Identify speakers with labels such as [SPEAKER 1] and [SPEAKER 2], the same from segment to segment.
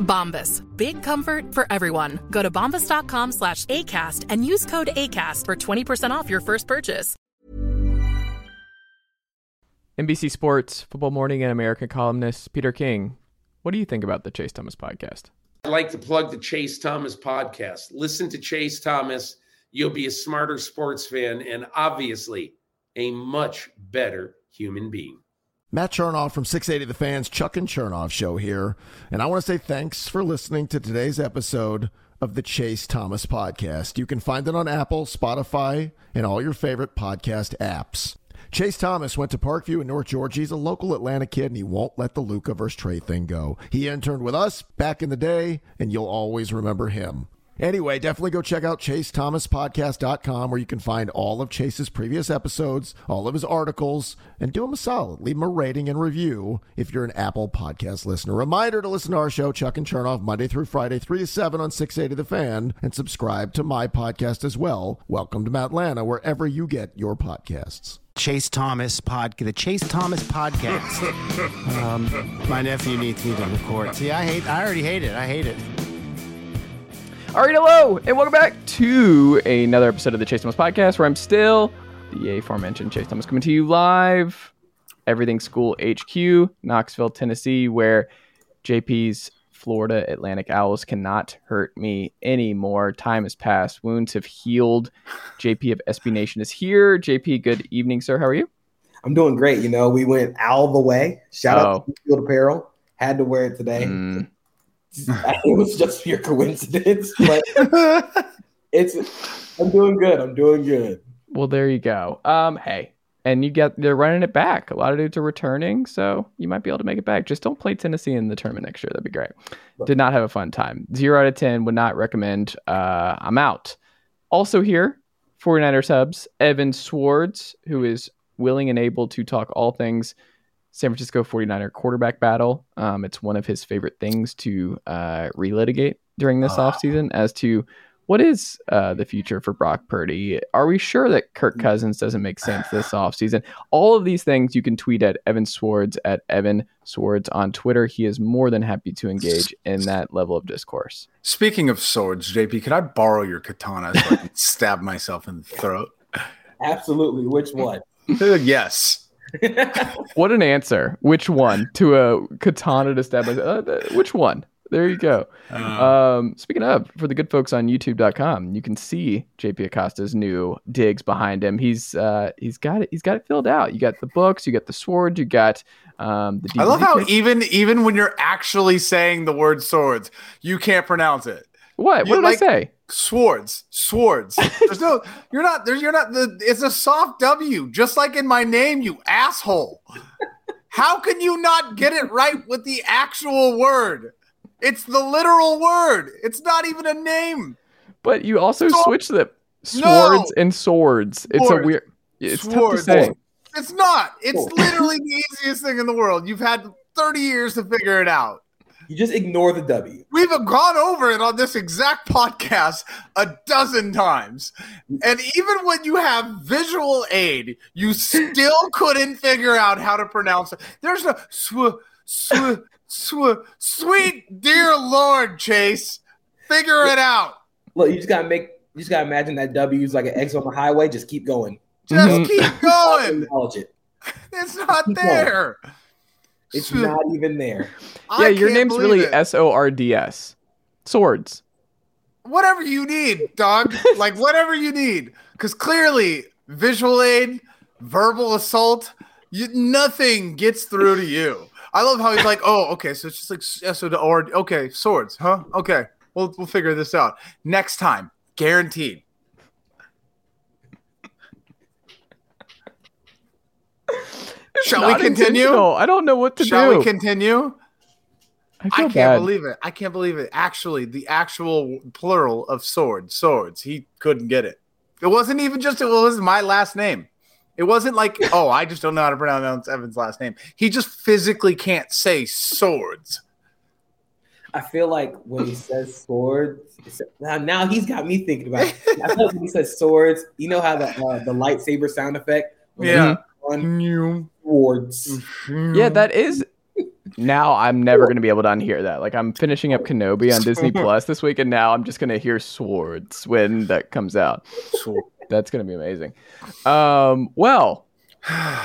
[SPEAKER 1] Bombas. Big comfort for everyone. Go to bombas.com slash ACAST and use code ACAST for 20% off your first purchase.
[SPEAKER 2] NBC Sports Football Morning and American columnist Peter King. What do you think about the Chase Thomas podcast?
[SPEAKER 3] I'd like to plug the Chase Thomas podcast. Listen to Chase Thomas. You'll be a smarter sports fan and obviously a much better human being.
[SPEAKER 4] Matt Chernoff from 680 The Fans, Chuck and Chernoff show here. And I want to say thanks for listening to today's episode of the Chase Thomas podcast. You can find it on Apple, Spotify, and all your favorite podcast apps. Chase Thomas went to Parkview in North Georgia. He's a local Atlanta kid, and he won't let the Luka versus Trae thing go. He interned with us back in the day, and you'll always remember him. Anyway, definitely go check out chasethomaspodcast.com where you can find all of Chase's previous episodes, all of his articles, and do him a solid. Leave him a rating and review if you're an Apple podcast listener. Reminder to listen to our show, Chuck and Chernoff, Monday through Friday, 3 to 7 on 680 The Fan, and subscribe to my podcast as well. Welcome to Matlanta, wherever you get your podcasts.
[SPEAKER 5] Chase Thomas pod, the Chase Thomas podcast. um, my nephew needs me to record. See, I hate. I already hate it. I hate it.
[SPEAKER 2] All right, hello, and welcome back to another episode of the Chase Thomas podcast, where I'm still the aforementioned Chase Thomas coming to you live, Everything School HQ, Knoxville, Tennessee, where JP's Florida Atlantic Owls cannot hurt me anymore. Time has passed, wounds have healed. JP of SB Nation is here. JP, good evening, sir. How are you?
[SPEAKER 6] I'm doing great. You know, we went all the way. Shout out
[SPEAKER 2] Oh.
[SPEAKER 6] to Field Apparel. Had to wear it today.
[SPEAKER 2] Mm,
[SPEAKER 6] it was just pure coincidence, but it's. I'm doing good. I'm doing good.
[SPEAKER 2] well, there you go. Um, hey, and you get they're running it back. A lot of dudes are returning, so you might be able to make it back. Just don't play Tennessee in the tournament next year. That'd be great. Did not have a fun time. Zero out of ten. Would not recommend. Uh, I'm out. Also here, 49ers hubs, Evan Swartz, who is willing and able to talk all things San Francisco 49er quarterback battle. Um, it's one of his favorite things to uh, relitigate during this offseason as to what is uh, the future for Brock Purdy. Are we sure that Kirk Cousins doesn't make sense this offseason? All of these things you can tweet at Evan Swords at Evan Swords on Twitter. He is more than happy to engage in that level of discourse.
[SPEAKER 7] Speaking of swords, JP, could I borrow your katana so I can stab myself in the throat?
[SPEAKER 6] Absolutely. Which one?
[SPEAKER 7] yes.
[SPEAKER 2] What an answer. Which one? To a katana to stab myself. Uh, which one? There you go. Um, speaking of, for the good folks on YouTube.com, you can see JP Acosta's new digs behind him. He's uh, he's got it. He's got it filled out. You got the books. You got the sword. You got um, the.
[SPEAKER 7] I love how
[SPEAKER 2] kit.
[SPEAKER 7] even even when you're actually saying the word swords, you can't pronounce it.
[SPEAKER 2] What?
[SPEAKER 7] You
[SPEAKER 2] What did
[SPEAKER 7] like-
[SPEAKER 2] I say?
[SPEAKER 7] Swords, swords. There's no, you're not. There's, you're not. The, it's a soft W, just like in my name, you asshole. How can you not get it right with the actual word? It's the literal word. It's not even a name.
[SPEAKER 2] But you also
[SPEAKER 7] Sword-
[SPEAKER 2] switch them.
[SPEAKER 7] No!
[SPEAKER 2] Swords and swords. It's a weird. It's tough to say.
[SPEAKER 7] It's not. It's literally the easiest thing in the world. You've had 30 years to figure it out.
[SPEAKER 6] You just ignore the W.
[SPEAKER 7] We've gone over it on this exact podcast a dozen times. And even when you have visual aid, you still couldn't figure out how to pronounce it. There's no sw, sw, sw, sweet dear Lord, Chase. Figure it out.
[SPEAKER 6] Look, you just gotta make you just gotta imagine that W is like an X on the highway. Just keep going.
[SPEAKER 7] Just keep going.
[SPEAKER 6] Acknowledge it.
[SPEAKER 7] It's not
[SPEAKER 6] Keep going.
[SPEAKER 7] There.
[SPEAKER 6] It's not even there.
[SPEAKER 2] Yeah,
[SPEAKER 7] I
[SPEAKER 2] your
[SPEAKER 7] can't
[SPEAKER 2] name's really. S O R D S. Swords.
[SPEAKER 7] whatever you need, dog. like whatever you need, because clearly visual aid, verbal assault, you, nothing gets through to you. I love how he's like, oh, okay, so it's just like S O or okay, swords, huh? Okay, we'll we'll figure this out next time, guaranteed. Shall we continue?
[SPEAKER 2] I don't know what to
[SPEAKER 7] Shall
[SPEAKER 2] do.
[SPEAKER 7] Shall we continue?
[SPEAKER 2] I
[SPEAKER 7] I can't
[SPEAKER 2] bad.
[SPEAKER 7] believe it. I can't believe it. Actually, the actual plural of sword, swords. He couldn't get it. It wasn't even just it was my last name. It wasn't like, oh, I just don't know how to pronounce Evan's last name. He just physically can't say swords.
[SPEAKER 6] I feel like when he says swords, now, now he's got me thinking about. It. I feel like when he says swords, you know how the uh, the lightsaber sound effect. when
[SPEAKER 7] Yeah.
[SPEAKER 6] They on swords.
[SPEAKER 2] Yeah, that is. Now I'm never going to be able to unhear that. Like I'm finishing up Kenobi on Disney Plus this week, and now I'm just going to hear swords when that comes out. That's going to be amazing. Um, well,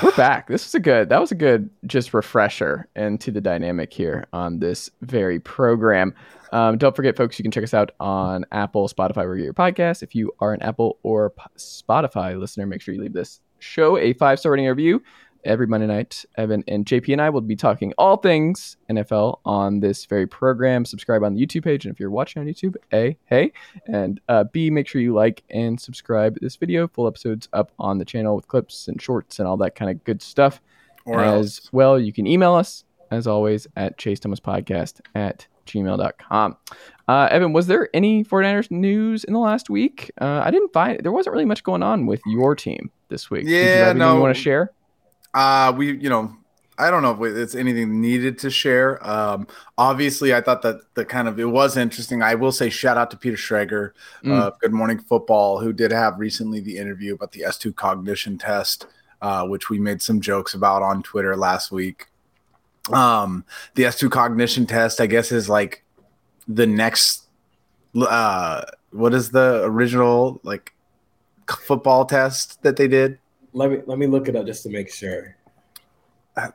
[SPEAKER 2] we're back. This was a good. That was a good just refresher into the dynamic here on this very program. Um, don't forget, folks, you can check us out on Apple, Spotify, wherever you get your podcast. If you are an Apple or Spotify listener, make sure you leave this show a five star rating review. Every Monday night, Evan and JP and I will be talking all things NFL on this very program. Subscribe on the YouTube page, and if you're watching on YouTube, A, hey, and uh, B, make sure you like and subscribe this video. Full episodes up on the channel with clips and shorts and all that kind of good stuff.
[SPEAKER 7] Or
[SPEAKER 2] as
[SPEAKER 7] else.
[SPEAKER 2] well, you can email us as always at chase thomas podcast at gmail.com. Uh, Evan, was there any 49ers news in the last week? Uh, I didn't find there wasn't really much going on with your team this week. Did you have
[SPEAKER 7] Yeah, no.
[SPEAKER 2] you want to share?
[SPEAKER 7] Uh, we, you know, I don't know if it's anything needed to share. Um, obviously, I thought that the kind of it was interesting. I will say shout out to Peter Schrager, uh, Good Morning Football, who did have recently the interview about the S2 cognition test, uh, which we made some jokes about on Twitter last week. Um, the S2 cognition test, I guess, is like the next. Uh, what is the original like football test that they did?
[SPEAKER 6] Let me let me look it up just to make sure.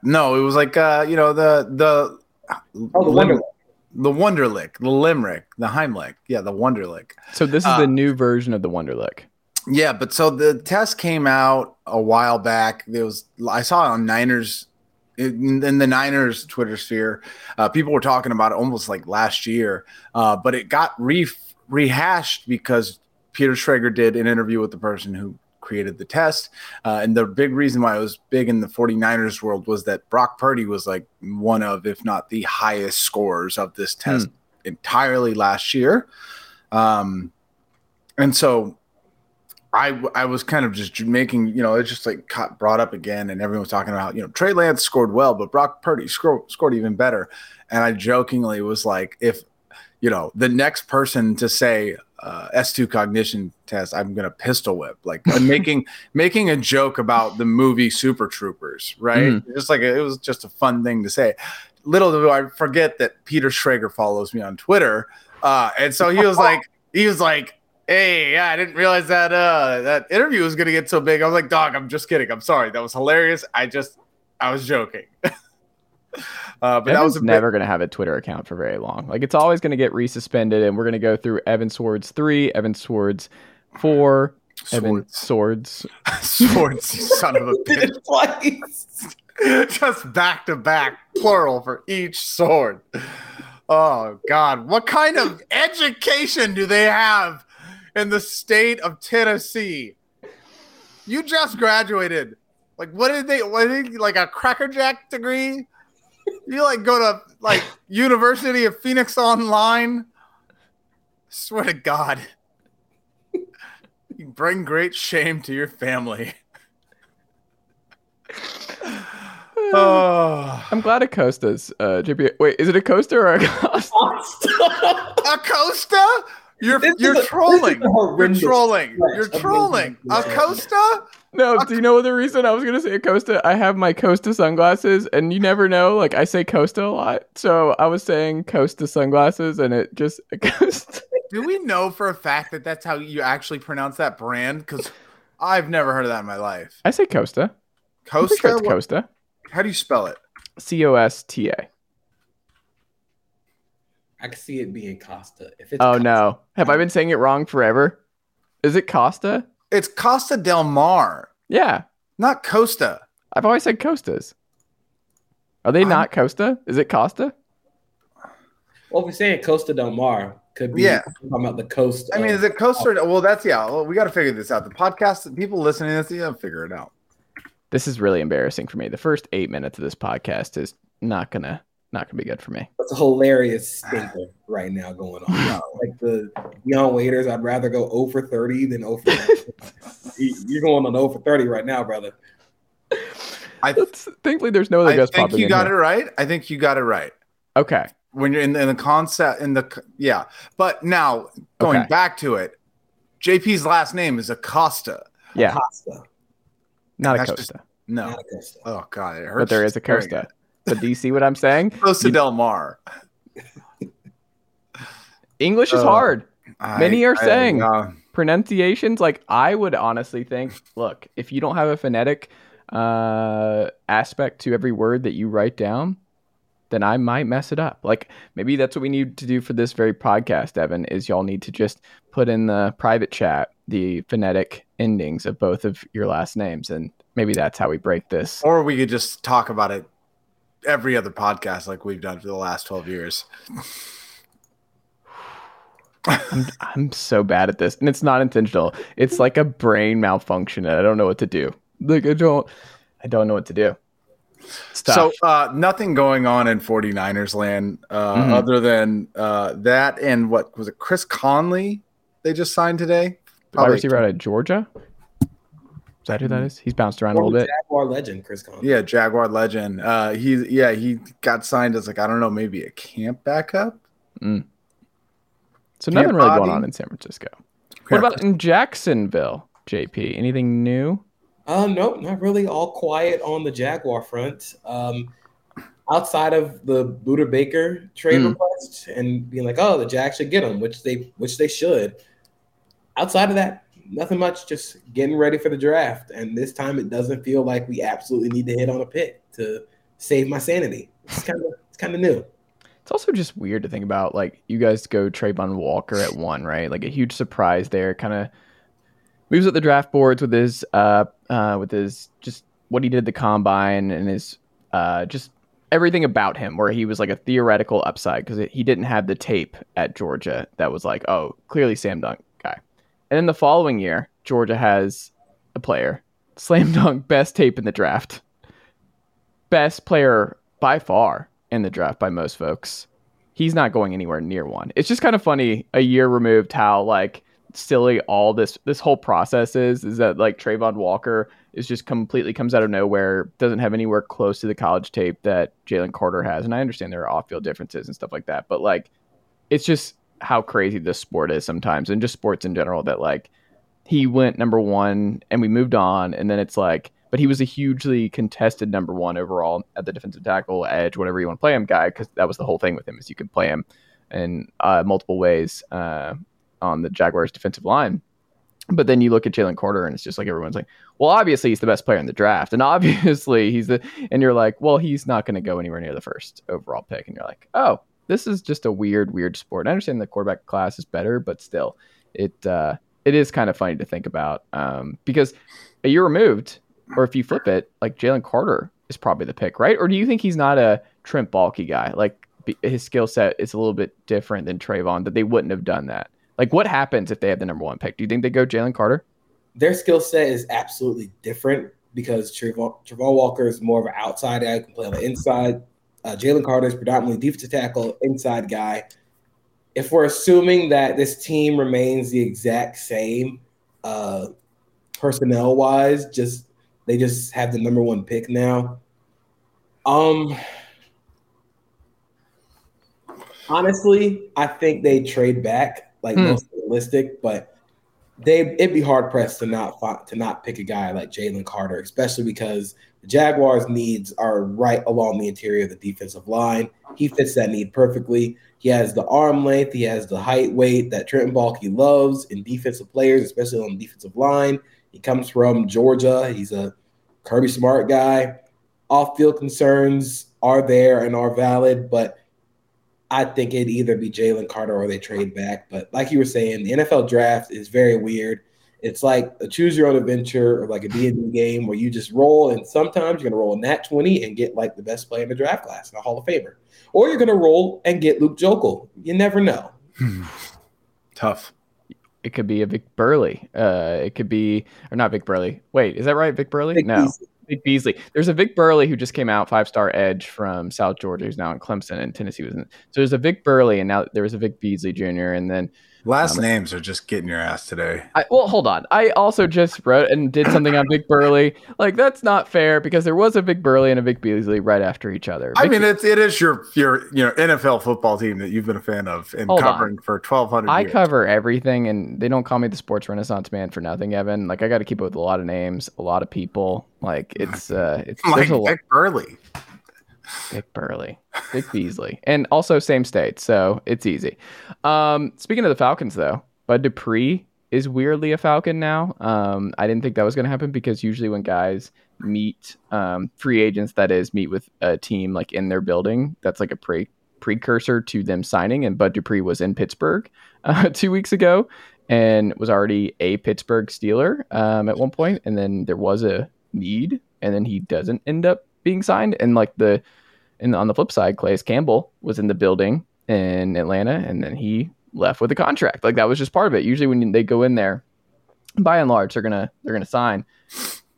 [SPEAKER 7] No, it was like uh, you know the the
[SPEAKER 6] Oh, the Wonderlic.
[SPEAKER 7] the Wonderlic, the Limerick, the Heimlich, yeah, the Wonderlic.
[SPEAKER 2] So this is
[SPEAKER 7] Uh,
[SPEAKER 2] the new version of the Wonderlic.
[SPEAKER 7] Yeah, but so the test came out a while back. There was I saw it on Niners in, in the Niners Twitter sphere. Uh, people were talking about it almost like last year, uh, but it got re- rehashed because Peter Schrager did an interview with the person who created the test. Uh, and the big reason why it was big in the 49ers world was that Brock Purdy was like one of, if not the highest scores of this test entirely last year. Um, and so I, I was kind of just making, you know, it's just like caught, brought up again, and everyone was talking about, you know, Trey Lance scored well, but Brock Purdy scored, scored even better. And I jokingly was like, if, you know, the next person to say uh, S2 cognition test, I'm going to pistol whip, like I'm making, making a joke about the movie Super Troopers, right?
[SPEAKER 2] Mm.
[SPEAKER 7] Just like it was just a fun thing to say. Little do I forget that Peter Schrager follows me on Twitter. Uh, and so he was like, he was like, Hey, yeah, I didn't realize that uh that interview was gonna get so big. I was like, dog, I'm just kidding. I'm sorry. That was hilarious. I just I was joking. uh but that was a bit-
[SPEAKER 2] never going to have a Twitter account for very long. Like it's always going to get resuspended, and we're going to go through Evan Swords three, Evan Swords four, Evan Swords.
[SPEAKER 7] Swords, you son of a bitch. Just back to back, plural for each sword. Oh God, what kind of education do they have in the state of Tennessee? You just graduated. Like, what did they? What did they, like a crackerjack degree? You like go to like University of Phoenix Online? Swear to God, you bring great shame to your family. Oh,
[SPEAKER 2] I'm glad Acosta's uh, JP. Wait, is it a Acosta or Acosta?
[SPEAKER 7] Acosta? You're
[SPEAKER 6] This is
[SPEAKER 7] you're
[SPEAKER 6] a- this is
[SPEAKER 7] trolling. You're trolling. You're trolling.
[SPEAKER 6] making-
[SPEAKER 7] Acosta?
[SPEAKER 2] No, do you know the reason I was gonna say Acosta? I have my Costa sunglasses, and you never know. Like I say Costa a lot, so I was saying Costa sunglasses, and it just Acosta.
[SPEAKER 7] Do we know for a fact that that's how you actually pronounce that brand? Because I've never heard of that in my life.
[SPEAKER 2] I say Costa.
[SPEAKER 7] Costa?
[SPEAKER 2] sure Costa.
[SPEAKER 7] How do you spell it?
[SPEAKER 2] C O S T A.
[SPEAKER 6] I can see it being Costa. If it's
[SPEAKER 2] Oh
[SPEAKER 6] Costa,
[SPEAKER 2] no, have I been saying it wrong forever? Is it Costa?
[SPEAKER 7] It's Costa del Mar,
[SPEAKER 2] Yeah,
[SPEAKER 7] not Costa.
[SPEAKER 2] I've always said Costas. Are they
[SPEAKER 7] I'm-
[SPEAKER 2] not Costa? Is it Costa?
[SPEAKER 6] Well, if we're saying Costa del Mar, could be
[SPEAKER 7] Yeah.
[SPEAKER 6] talking about the coast.
[SPEAKER 7] I mean, is it Costa? Or, well, that's yeah. Well, we got to figure this out. The podcast, people listening to this, yeah, figure it out.
[SPEAKER 2] This is really embarrassing for me. The first eight minutes of this podcast is not gonna not gonna be good for me.
[SPEAKER 6] It's a hilarious stinker right now going on. like the young waiters, I'd rather go 0 for 30 than 0 for You- You're going on 0 for 30 right now, brother.
[SPEAKER 7] I,
[SPEAKER 2] That's, thankfully, there's no other
[SPEAKER 7] I
[SPEAKER 2] guests
[SPEAKER 7] think you got
[SPEAKER 2] here.
[SPEAKER 7] it right. I think you got it right.
[SPEAKER 2] Okay.
[SPEAKER 7] when you're in the, in the concept in the yeah but now going
[SPEAKER 2] Okay.
[SPEAKER 7] back to it jp's last name is acosta
[SPEAKER 2] Yeah,
[SPEAKER 6] Costa.
[SPEAKER 2] not a
[SPEAKER 7] That's
[SPEAKER 2] Costa,
[SPEAKER 7] just- no
[SPEAKER 6] Not a Costa.
[SPEAKER 7] oh god it hurts
[SPEAKER 2] but there is a
[SPEAKER 7] hearing
[SPEAKER 2] Costa.
[SPEAKER 7] it.
[SPEAKER 2] But do you see what I'm saying?
[SPEAKER 7] costa del mar
[SPEAKER 2] English is
[SPEAKER 7] Uh,
[SPEAKER 2] hard. Many are
[SPEAKER 7] I-
[SPEAKER 2] saying
[SPEAKER 7] uh,
[SPEAKER 2] pronunciations. Like I would honestly think, look, if you don't have a phonetic uh, aspect to every word that you write down, then I might mess it up. Like maybe that's what we need to do for this very podcast, Evan. Is y'all need to just put in the private chat the phonetic endings of both of your last names, and maybe that's how we break this.
[SPEAKER 7] or we could just talk about it every other podcast like we've done for the last 12 years
[SPEAKER 2] I'm, I'm so bad at this, and it's not intentional. It's like a brain malfunction, and I don't know what to do. Like I don't, I don't know what to do.
[SPEAKER 7] So uh nothing going on in 49ers land uh
[SPEAKER 2] Mhm.
[SPEAKER 7] other than uh that and what was it chris conley they just signed today
[SPEAKER 2] the wide receiver out of Georgia. Is that who that is? He's bounced around a little
[SPEAKER 6] Former
[SPEAKER 2] bit.
[SPEAKER 6] Jaguar legend, Chris Conley.
[SPEAKER 7] Yeah, Jaguar legend. Uh, he yeah he got signed as like I don't know maybe a camp backup.
[SPEAKER 2] So
[SPEAKER 7] Camp
[SPEAKER 2] nothing really going on in San Francisco. What about in Jacksonville, JP? Anything new?
[SPEAKER 6] Uh, nope, not really. All quiet on the Jaguar front. Um, outside of the Budda Baker trade
[SPEAKER 2] Mm.
[SPEAKER 6] request and being like, oh, the Jags should get him, which they which they should. Outside of that, nothing much. Just getting ready for the draft, and this time it doesn't feel like we absolutely need to hit on a pick to save my sanity. It's kind of it's kind of new.
[SPEAKER 2] It's also just weird to think about. Like you guys go Travon Walker at one, right? Like a huge surprise there. Kind of moves up the draft boards with his uh uh with his just what he did the combine and his uh just everything about him where he was like a theoretical upside because he didn't have the tape at Georgia that was like oh clearly Sam Dunk. And then the following year, Georgia has a player slam dunk best tape in the draft, best player by far in the draft by most folks. He's not going anywhere near one. It's just kind of funny a year removed how like silly all this this whole process is is that like Travon Walker is just completely comes out of nowhere, doesn't have anywhere close to the college tape that Jalen Carter has. And I understand there are off field differences and stuff like that, but like it's just how crazy this sport is sometimes and just sports in general that like he went number one and we moved on and then it's like but he was a hugely contested number one overall at the defensive tackle edge whatever you want to play him guy because that was the whole thing with him is you could play him in uh, multiple ways uh, on the jaguars defensive line. But then you look at jalen carter and it's just like everyone's like well obviously he's the best player in the draft and obviously he's the and you're like well he's not going to go anywhere near the first overall pick and you're like oh this is just a weird weird sport i understand the quarterback class is better but still it uh it is kind of funny to think about um, because a year removed, or if you flip it, like Jalen Carter is probably the pick, right? Or do you think he's not a Trent Baalke guy? Like his skill set is a little bit different than Travon, that they wouldn't have done that. Like what happens if they have the number one pick? Do you think they go Jalen Carter?
[SPEAKER 6] Their skill set is absolutely different because Travon, Travon Walker is more of an outside guy can play on the inside. Uh, Jalen Carter is predominantly defensive tackle, inside guy. If we're assuming that this team remains the exact same uh, personnel wise, just they just have the number one pick now. Um, honestly, I think they trade back like
[SPEAKER 2] Hmm.
[SPEAKER 6] most realistic, but they it'd be hard pressed to not to not pick a guy like Jalen Carter, especially because the Jaguars' needs are right along the interior of the defensive line. He fits that need perfectly. He has the arm length, he has the height, weight that Trenton Baalke loves in defensive players, especially on the defensive line. He comes from Georgia. He's a Kirby Smart guy. Off field concerns are there and are valid, but I think it'd either be Jalen Carter or they trade back. But like you were saying, the NFL draft is very weird. It's like a choose your own adventure or like a D&D game where you just roll, and sometimes you're going to roll a nat 20 and get like the best player in the draft class, and a Hall of Famer. Or you're going to roll and get Luke Joeckel. You never know.
[SPEAKER 7] Tough.
[SPEAKER 2] It could be a Vic Burley. Uh, it could be, or not Vic Burley. Wait, is that right? Vic Burley?
[SPEAKER 6] Vic
[SPEAKER 2] no.
[SPEAKER 6] Beasley.
[SPEAKER 2] Vic Beasley. There's a Vic Burley who just came out, five star edge from South Georgia, who's now in Clemson, and Tennessee was in. So there's a Vic Burley, and now there was a Vic Beasley Jr., and then
[SPEAKER 7] Last
[SPEAKER 2] Um,
[SPEAKER 7] names are just getting your ass today.
[SPEAKER 2] I, well, hold on. I also just wrote and did something on Vic Burley. Like that's not fair because there was a Vic Burley and a Vic Beasley right after each other.
[SPEAKER 7] I mean, it's it is your your you know NFL football team that you've been a fan of and
[SPEAKER 2] Hold on.
[SPEAKER 7] covering for twelve hundred.
[SPEAKER 2] I
[SPEAKER 7] years.
[SPEAKER 2] cover everything, and they don't call me the sports renaissance man for nothing, Evan. Like I got to keep up with a lot of names, a lot of people. Like it's uh, it's
[SPEAKER 7] like
[SPEAKER 2] there's a lot.
[SPEAKER 7] Vic Burley.
[SPEAKER 2] Vic Burley, Vic Beasley, and also same state, so it's easy. Um, speaking of the Falcons, though, Bud Dupree is weirdly a Falcon now. Um, I didn't think that was going to happen because usually when guys meet um, free agents, that is, meet with a team like in their building, that's like a pre precursor to them signing. And Bud Dupree was in Pittsburgh uh, two weeks ago and was already a Pittsburgh Steeler um, at one point, and then there was a need, and then he doesn't end up being signed. And like the and on the flip side, Calais Campbell was in the building in Atlanta, and then he left with a contract. Like that was just part of it. Usually, when they go in there, by and large, they're gonna they're gonna sign.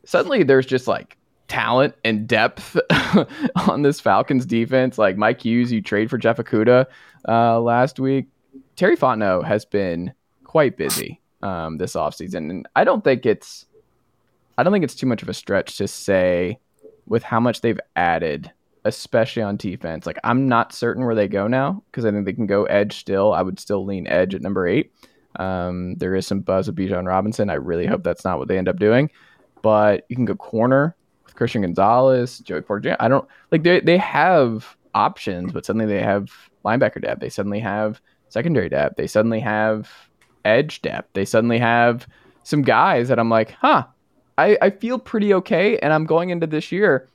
[SPEAKER 2] Suddenly, there's just like talent and depth on this Falcons defense. Like Mike Hughes, you trade for Jeff Okudah uh, last week. Terry Fontenot has been quite busy um, this offseason, and I don't think it's I don't think it's too much of a stretch to say with how much they've added especially on defense. Like I'm not certain where they go now because I think they can go edge still. I would still lean edge at number eight. Um, there is some buzz with Bijan Robinson. I really hope that's not what they end up doing. But you can go corner with Christian Gonzalez, Joey Porter. I don't like they they have options, but suddenly they have linebacker depth. They suddenly have secondary depth. They suddenly have edge depth. They suddenly have some guys that I'm like, huh, I, I feel pretty okay. And I'm going into this year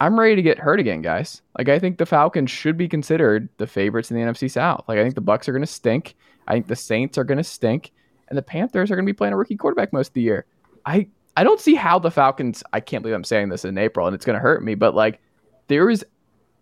[SPEAKER 2] I'm ready to get hurt again, guys. Like I think the Falcons should be considered the favorites in the NFC South. Like I think the Bucks are going to stink. I think the Saints are going to stink, and the Panthers are going to be playing a rookie quarterback most of the year. I I don't see how the Falcons. I can't believe I'm saying this in April, and it's going to hurt me. But like there is,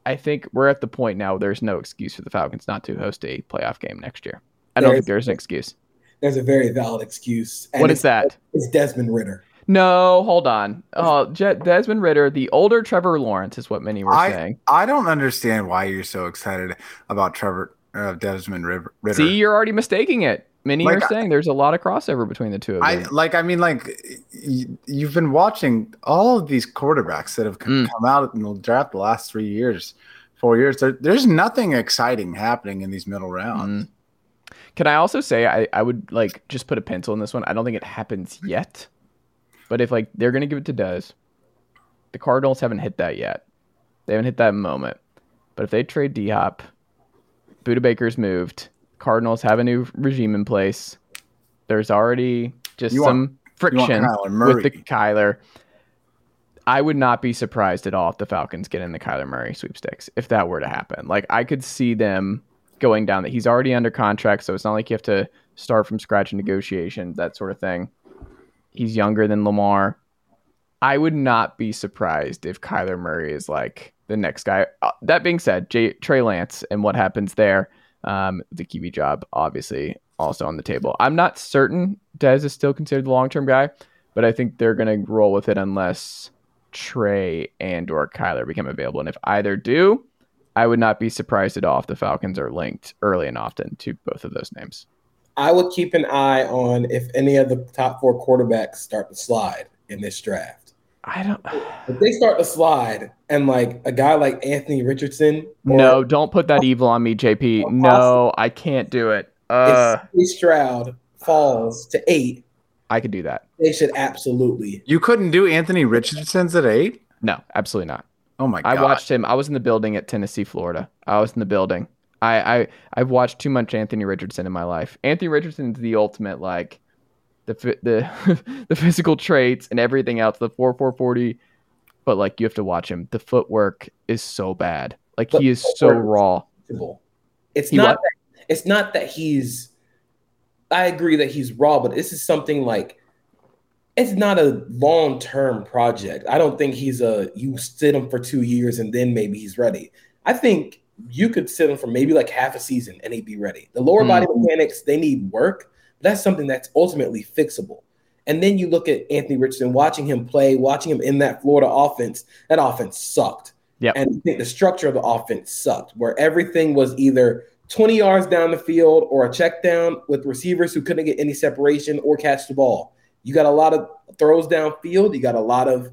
[SPEAKER 2] I think we're at the point now. There's no excuse for the Falcons not to host a playoff game next year. I don't think there's an excuse.
[SPEAKER 6] There's a very valid excuse.
[SPEAKER 2] What is that?
[SPEAKER 6] It's Desmond Ridder.
[SPEAKER 2] No, hold on. Oh, Je- Desmond Ridder, the older Trevor Lawrence, is what many were
[SPEAKER 7] I
[SPEAKER 2] saying.
[SPEAKER 7] I don't understand why you're so excited about Trevor uh, Desmond Ridder.
[SPEAKER 2] See, you're already mistaking it. Many
[SPEAKER 7] Like,
[SPEAKER 2] are
[SPEAKER 7] I-
[SPEAKER 2] saying there's a lot of crossover between the two of
[SPEAKER 7] I
[SPEAKER 2] them.
[SPEAKER 7] like. I mean, like y- you've been watching all of these quarterbacks that have c-
[SPEAKER 2] Mm.
[SPEAKER 7] come out in the draft the last three years, four years. There, there's nothing exciting happening in these middle rounds.
[SPEAKER 2] Mm. Can I also say I, I would like just put a pencil in this one. I don't think it happens yet. But if like they're gonna give it to Dez, the Cardinals haven't hit that yet. They haven't hit that moment. But if they trade D Hop, Budda Baker's moved, Cardinals have a new regime in place. There's already just
[SPEAKER 7] You
[SPEAKER 2] some
[SPEAKER 7] want
[SPEAKER 2] friction with the. Kyler. I would not be surprised at all if the Falcons get in the Kyler Murray sweepstakes if that were to happen. Like I could see them going down that he's already under contract, so it's not like you have to start from scratch in negotiations, that sort of thing. He's younger than Lamar. I would not be surprised if Kyler Murray is like the next guy. Uh, that being said, Jay, Trey Lance and what happens there, um, the QB job obviously also on the table. I'm not certain Dez is still considered the long term guy, but I think they're going to roll with it unless Trey and or Kyler become available. And if either do, I would not be surprised at all if the Falcons are linked early and often to both of those names.
[SPEAKER 6] I would keep an eye on if any of the top four quarterbacks start to slide in this draft.
[SPEAKER 2] I don't.
[SPEAKER 6] If they start to slide, and like a guy like Anthony Richardson, or
[SPEAKER 2] No, don't put that evil on me, JP. No, I can't do it. Uh,
[SPEAKER 6] if Stroud falls to eight,
[SPEAKER 2] I could do that.
[SPEAKER 6] they should absolutely.
[SPEAKER 7] You couldn't do Anthony Richardson's at eight?
[SPEAKER 2] No, absolutely not.
[SPEAKER 7] Oh my god.
[SPEAKER 2] I watched him. I was in the building at Tennessee, Florida. I was in the building. I, I I've watched too much Anthony Richardson in my life. Anthony Richardson's the ultimate like the the the physical traits and everything else. The four four forty, but like you have to watch him. The footwork is so bad. Like
[SPEAKER 6] But
[SPEAKER 2] he is so raw.
[SPEAKER 6] It's
[SPEAKER 2] He
[SPEAKER 6] not. That, it's not that he's. I agree that he's raw, but this is something like. It's not a long term project. I don't think he's a. You sit him for two years and then maybe he's ready. I think you could sit him for maybe like half a season and he'd be ready. The lower
[SPEAKER 2] Hmm.
[SPEAKER 6] body mechanics they need work. But that's something that's ultimately fixable. And then you look at Anthony Richardson, watching him play, watching him in that Florida offense. That offense sucked.
[SPEAKER 2] Yep.
[SPEAKER 6] And I think the structure of the offense sucked, where everything was either 20 yards down the field or a check down with receivers who couldn't get any separation or catch the ball. You got a lot of throws downfield. You got a lot of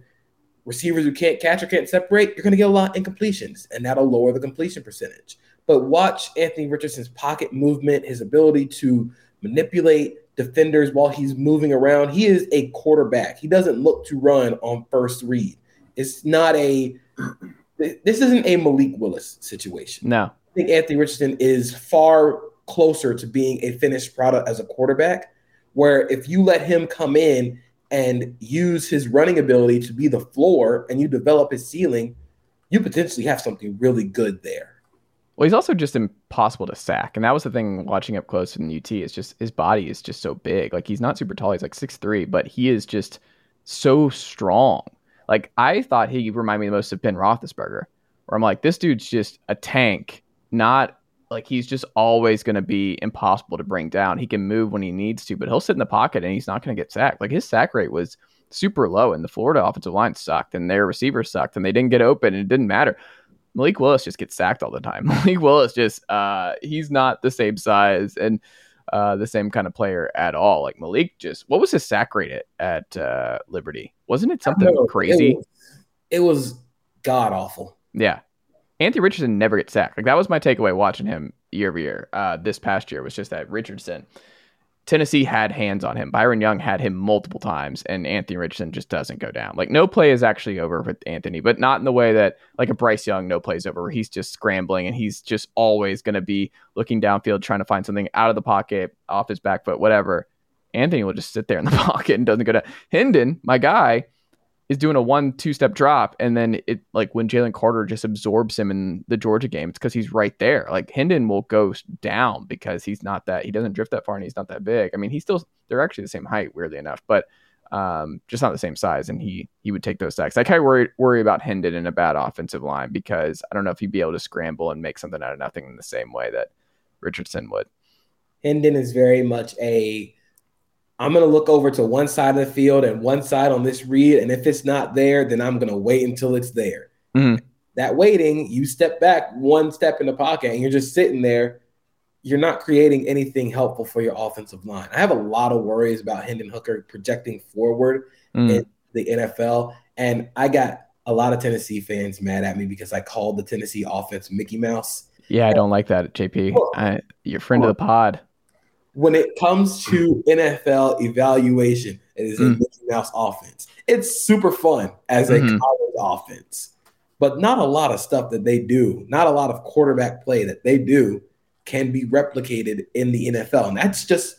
[SPEAKER 6] receivers who can't catch or can't separate. You're going to get a lot of incompletions, and that'll lower the completion percentage. But watch Anthony Richardson's pocket movement, his ability to manipulate defenders while he's moving around. He is a quarterback. He doesn't look to run on first read. It's not a this isn't a Malik Willis situation.
[SPEAKER 2] No.
[SPEAKER 6] I think Anthony Richardson is far closer to being a finished product as a quarterback, where if you let him come in and use his running ability to be the floor and you develop his ceiling, you potentially have something really good there.
[SPEAKER 2] Well, he's also just impossible to sack, and that was the thing watching up close in the UT. Is just his body is just so big. Like he's not super tall. He's like six three, but he is just so strong. Like I thought he reminded me the most of Ben Roethlisberger, where I'm like, this dude's just a tank. Not like he's just always going to be impossible to bring down. He can move when he needs to, but he'll sit in the pocket and he's not going to get sacked. Like his sack rate was super low, and the Florida offensive line sucked, and their receivers sucked, and they didn't get open, and it didn't matter. Malik Willis just gets sacked all the time. Malik Willis just uh he's not the same size and uh the same kind of player at all. Like Malik just what was his sack rate at, at uh Liberty? Wasn't it something crazy?
[SPEAKER 6] It was, it was god awful.
[SPEAKER 2] Yeah. Anthony Richardson never gets sacked. Like that was my takeaway watching him year over year. Uh this past year was just that Richardson Tennessee had hands on him. Byron Young had him multiple times, and Anthony Richardson just doesn't go down. Like no play is actually over with Anthony, but not in the way that like a Bryce Young no plays over, where he's just scrambling and he's just always going to be looking downfield trying to find something out of the pocket, off his back foot, whatever. Anthony will just sit there in the pocket and doesn't go down. Hendon, my guy, is doing a one two step drop, and then it like when Jalen Carter just absorbs him in the Georgia game, it's because he's right there. Like Hendon will go down because he's not that he doesn't drift that far and he's not that big. I mean, he's still they're actually the same height, weirdly enough, but um, just not the same size, and he he would take those sacks. I kind of worry worry about Hendon in a bad offensive line because I don't know if he'd be able to scramble and make something out of nothing in the same way that Richardson would.
[SPEAKER 6] Hendon is very much a I'm going to look over to one side of the field and one side on this read. And if it's not there, then I'm going to wait until it's there.
[SPEAKER 2] Mhm.
[SPEAKER 6] That waiting, you step back one step in the pocket and you're just sitting there. You're not creating anything helpful for your offensive line. I have a lot of worries about Hendon Hooker projecting forward
[SPEAKER 2] Mm.
[SPEAKER 6] in the NFL. And I got a lot of Tennessee fans mad at me because I called the Tennessee offense Mickey Mouse.
[SPEAKER 2] Yeah, I don't like that, JP. I, a friend of the pod.
[SPEAKER 6] When it comes to NFL evaluation, it is a
[SPEAKER 2] Mm.
[SPEAKER 6] Mickey Mouse offense. It's super fun as a
[SPEAKER 2] Mhm.
[SPEAKER 6] college offense, but not a lot of stuff that they do, not a lot of quarterback play that they do can be replicated in the NFL. And that's just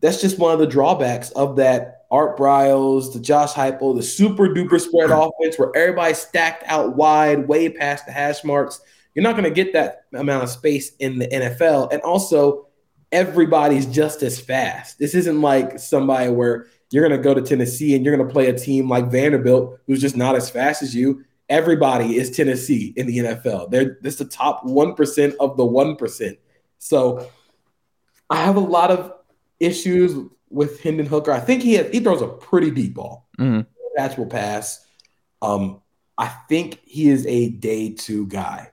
[SPEAKER 6] that's just one of the drawbacks of that Art Briles, the Josh Heupel, the super duper spread offense where everybody's stacked out wide, way past the hash marks. You're not going to get that amount of space in the NFL. And also, everybody's just as fast. This isn't like somebody where you're going to go to Tennessee and you're going to play a team like Vanderbilt who's just not as fast as you. Everybody is Tennessee in the NFL. They're this the top 1% of the 1%. So I have a lot of issues with Hendon Hooker. I think he has, he throws a pretty deep ball.
[SPEAKER 2] Mhm.
[SPEAKER 6] Will pass. Um, I think he is a day two guy.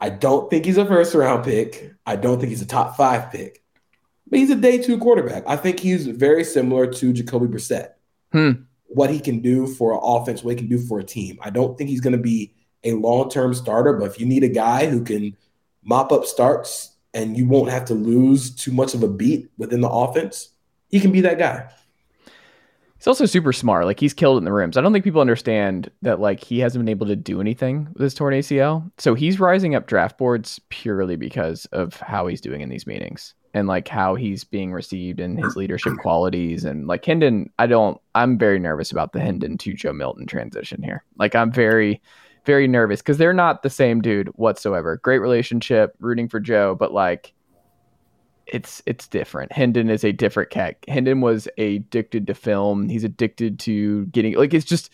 [SPEAKER 6] I don't think he's a first round pick. I don't think he's a top five pick. But he's a day two quarterback. I think he's very similar to Jacoby Brissett.
[SPEAKER 2] Hmm.
[SPEAKER 6] what he can do for an offense, what he can do for a team. I don't think he's going to be a long term starter, but if you need a guy who can mop up starts and you won't have to lose too much of a beat within the offense, he can be that guy.
[SPEAKER 2] He's also super smart. Like he's killed in the rims. I don't think people understand that like he hasn't been able to do anything with his torn ACL. So he's rising up draft boards purely because of how he's doing in these meetings and like how he's being received and his leadership qualities and like Hendon. I don't. I'm very nervous about the Hendon to Joe Milton transition here. Like I'm very, very nervous because they're not the same dude whatsoever. Great relationship, rooting for Joe, but like it's it's different. Hendon is a different cat. Hendon was addicted to film. He's addicted to getting like it's just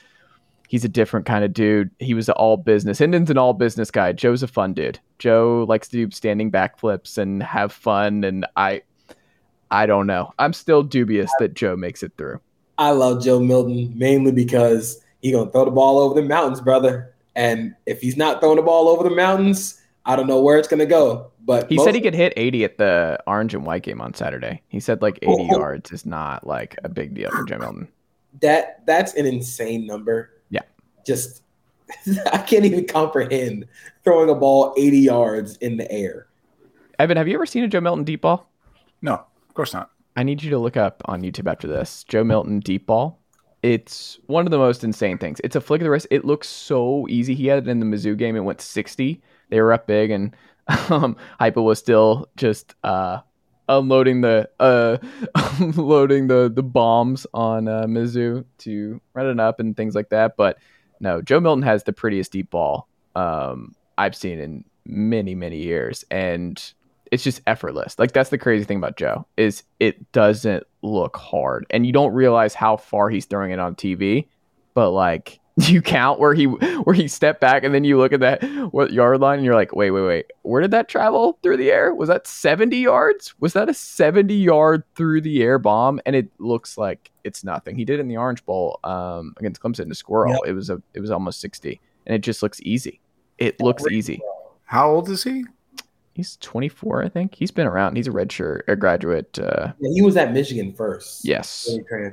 [SPEAKER 2] he's a different kind of dude. He was all business. Hendon's an all business guy. Joe's a fun dude. Joe likes to do standing backflips and have fun and I I don't know. I'm still dubious that Joe makes it through.
[SPEAKER 6] I love Joe Milton mainly because he gonna throw the ball over the mountains, brother. And if he's not throwing the ball over the mountains, I don't know where it's gonna go. But
[SPEAKER 2] he said he could hit 80 at the orange and white game on Saturday. He said like 80 oh, oh. yards is not like a big deal for Joe Milton.
[SPEAKER 6] That that's an insane number.
[SPEAKER 2] Yeah.
[SPEAKER 6] Just I can't even comprehend throwing a ball 80 yards in the air.
[SPEAKER 2] Evan, have you ever seen a Joe Milton deep ball?
[SPEAKER 7] No, of course not.
[SPEAKER 2] I need you to look up on YouTube after this. Joe Milton deep ball. It's one of the most insane things. It's a flick of the wrist. It looks so easy. He had it in the Mizzou game. It went 60. They were up big and um, Heupel was still just uh, unloading the uh, unloading the the bombs on uh, Mizzou to run it up and things like that. But no, Joe Milton has the prettiest deep ball um, I've seen in many many years, and it's just effortless. Like that's the crazy thing about Joe is it doesn't look hard, and you don't realize how far he's throwing it on TV. But like you count where he where he stepped back and then you look at that what yard line and you're like wait wait wait where did that travel through the air? Was that 70 yards? Was that a 70 yard through the air bomb? And it looks like it's nothing. He did it in the orange bowl um, against clemson to squirrel yep. it was a it was almost 60 and it just looks easy. It looks easy.
[SPEAKER 7] How old is he
[SPEAKER 2] he's 24 i think. He's been around. He's a redshirt a graduate uh,
[SPEAKER 6] yeah, he was at michigan first.
[SPEAKER 2] Yes.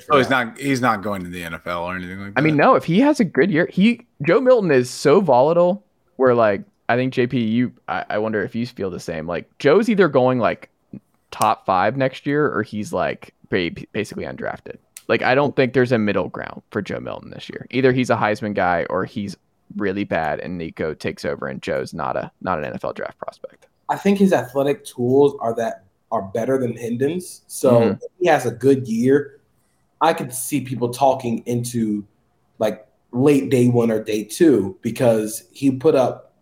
[SPEAKER 7] Oh he's not he's not going to the nfl or anything like that
[SPEAKER 2] i mean no if he has a good year he joe milton is so volatile where like i think jp you I, I wonder if you feel the same. Like joe's either going like top five next year or he's like basically undrafted. Like i don't think there's a middle ground for joe milton this year. Either he's a heisman guy or he's really bad and nico takes over and joe's not a not an nfl draft prospect
[SPEAKER 6] I think his athletic tools are that are better than Hendon's. So mm-hmm. he has a good year. I could see people talking into like late day one or day two because he put up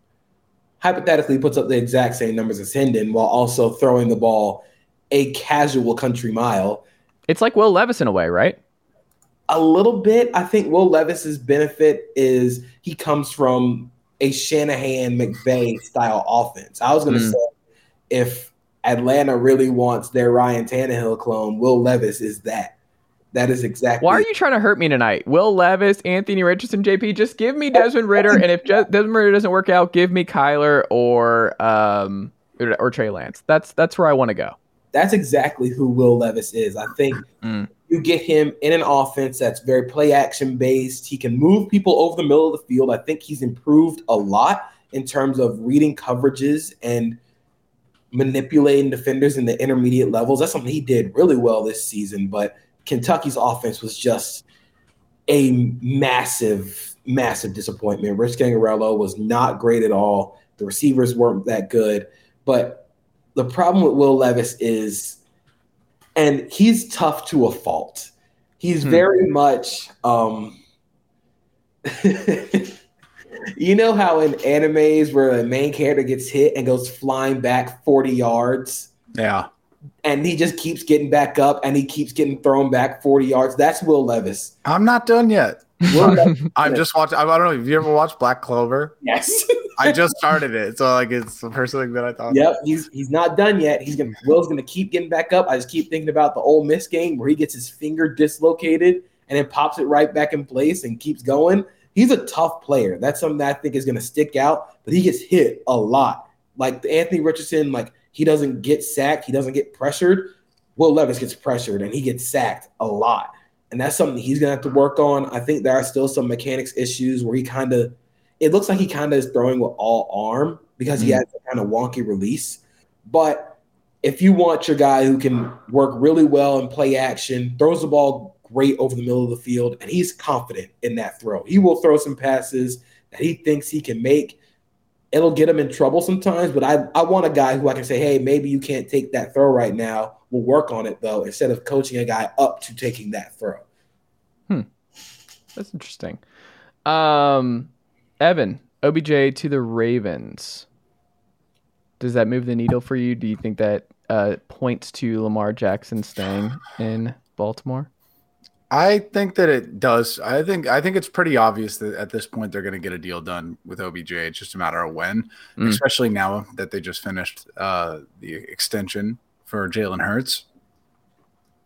[SPEAKER 6] hypothetically puts up the exact same numbers as Hendon while also throwing the ball a casual country mile.
[SPEAKER 2] It's like Will Levis in a way, right?
[SPEAKER 6] A little bit. I think Will Levis's benefit is he comes from a Shanahan McVay style offense. I was going to mm. say if Atlanta really wants their Ryan Tannehill clone, Will Levis is that. That is exactly.
[SPEAKER 2] Why are you trying to hurt me tonight? Will Levis, Anthony Richardson, JP, just give me Desmond Ridder, and if Desmond Ridder doesn't work out, give me Kyler or um or Trey Lance. That's that's where I want to go.
[SPEAKER 6] That's exactly who Will Levis is. I think mm. you get him in an offense that's very play action based. He can move people over the middle of the field. I think he's improved a lot in terms of reading coverages and manipulating defenders in the intermediate levels. That's something he did really well this season. But Kentucky's offense was just a massive, massive disappointment. Rich Scangarello was not great at all. The receivers weren't that good. But the problem with Will Levis is, and he's tough to a fault. He's hmm. very much um, you know how in animes where the main character gets hit and goes flying back 40 yards?
[SPEAKER 7] Yeah.
[SPEAKER 6] And he just keeps getting back up and he keeps getting thrown back 40 yards. That's Will Levis.
[SPEAKER 7] I'm not done yet. I'm just watching. I don't know. Have you ever watched Black Clover?
[SPEAKER 6] Yes.
[SPEAKER 7] I just started it, so like it's the first thing that I thought.
[SPEAKER 6] Yep, he's he's not done yet. He's gonna Will's gonna keep getting back up. I just keep thinking about the Ole Miss game where he gets his finger dislocated and then pops it right back in place and keeps going he's a tough player. That's something that I think is going to stick out, but he gets hit a lot. Like Anthony Richardson, like he doesn't get sacked, he doesn't get pressured. Will Levis gets pressured and he gets sacked a lot. And that's something he's gonna have to work on. I think there are still some mechanics issues where he kind of, it looks like he kind of is throwing with all arm because he
[SPEAKER 2] Mhm.
[SPEAKER 6] has a kind of wonky release. But if you want your guy who can work really well and play action, throws the ball great over the middle of the field, and he's confident in that throw, he will throw some passes that he thinks he can make. It'll get him in trouble sometimes, but I, I want a guy who I can say, hey, maybe you can't take that throw right now. We'll work on it though, instead of coaching a guy up to taking that throw.
[SPEAKER 2] That's interesting. Um, Evan, OBJ to the Ravens. Does that move the needle for you? Do you think that uh, points to Lamar Jackson staying in Baltimore?
[SPEAKER 7] I think that it does. I think I think it's pretty obvious that at this point they're going to get a deal done with OBJ. It's just a matter of when,
[SPEAKER 2] Mm.
[SPEAKER 7] especially now that they just finished uh, the extension for Jalen Hurts.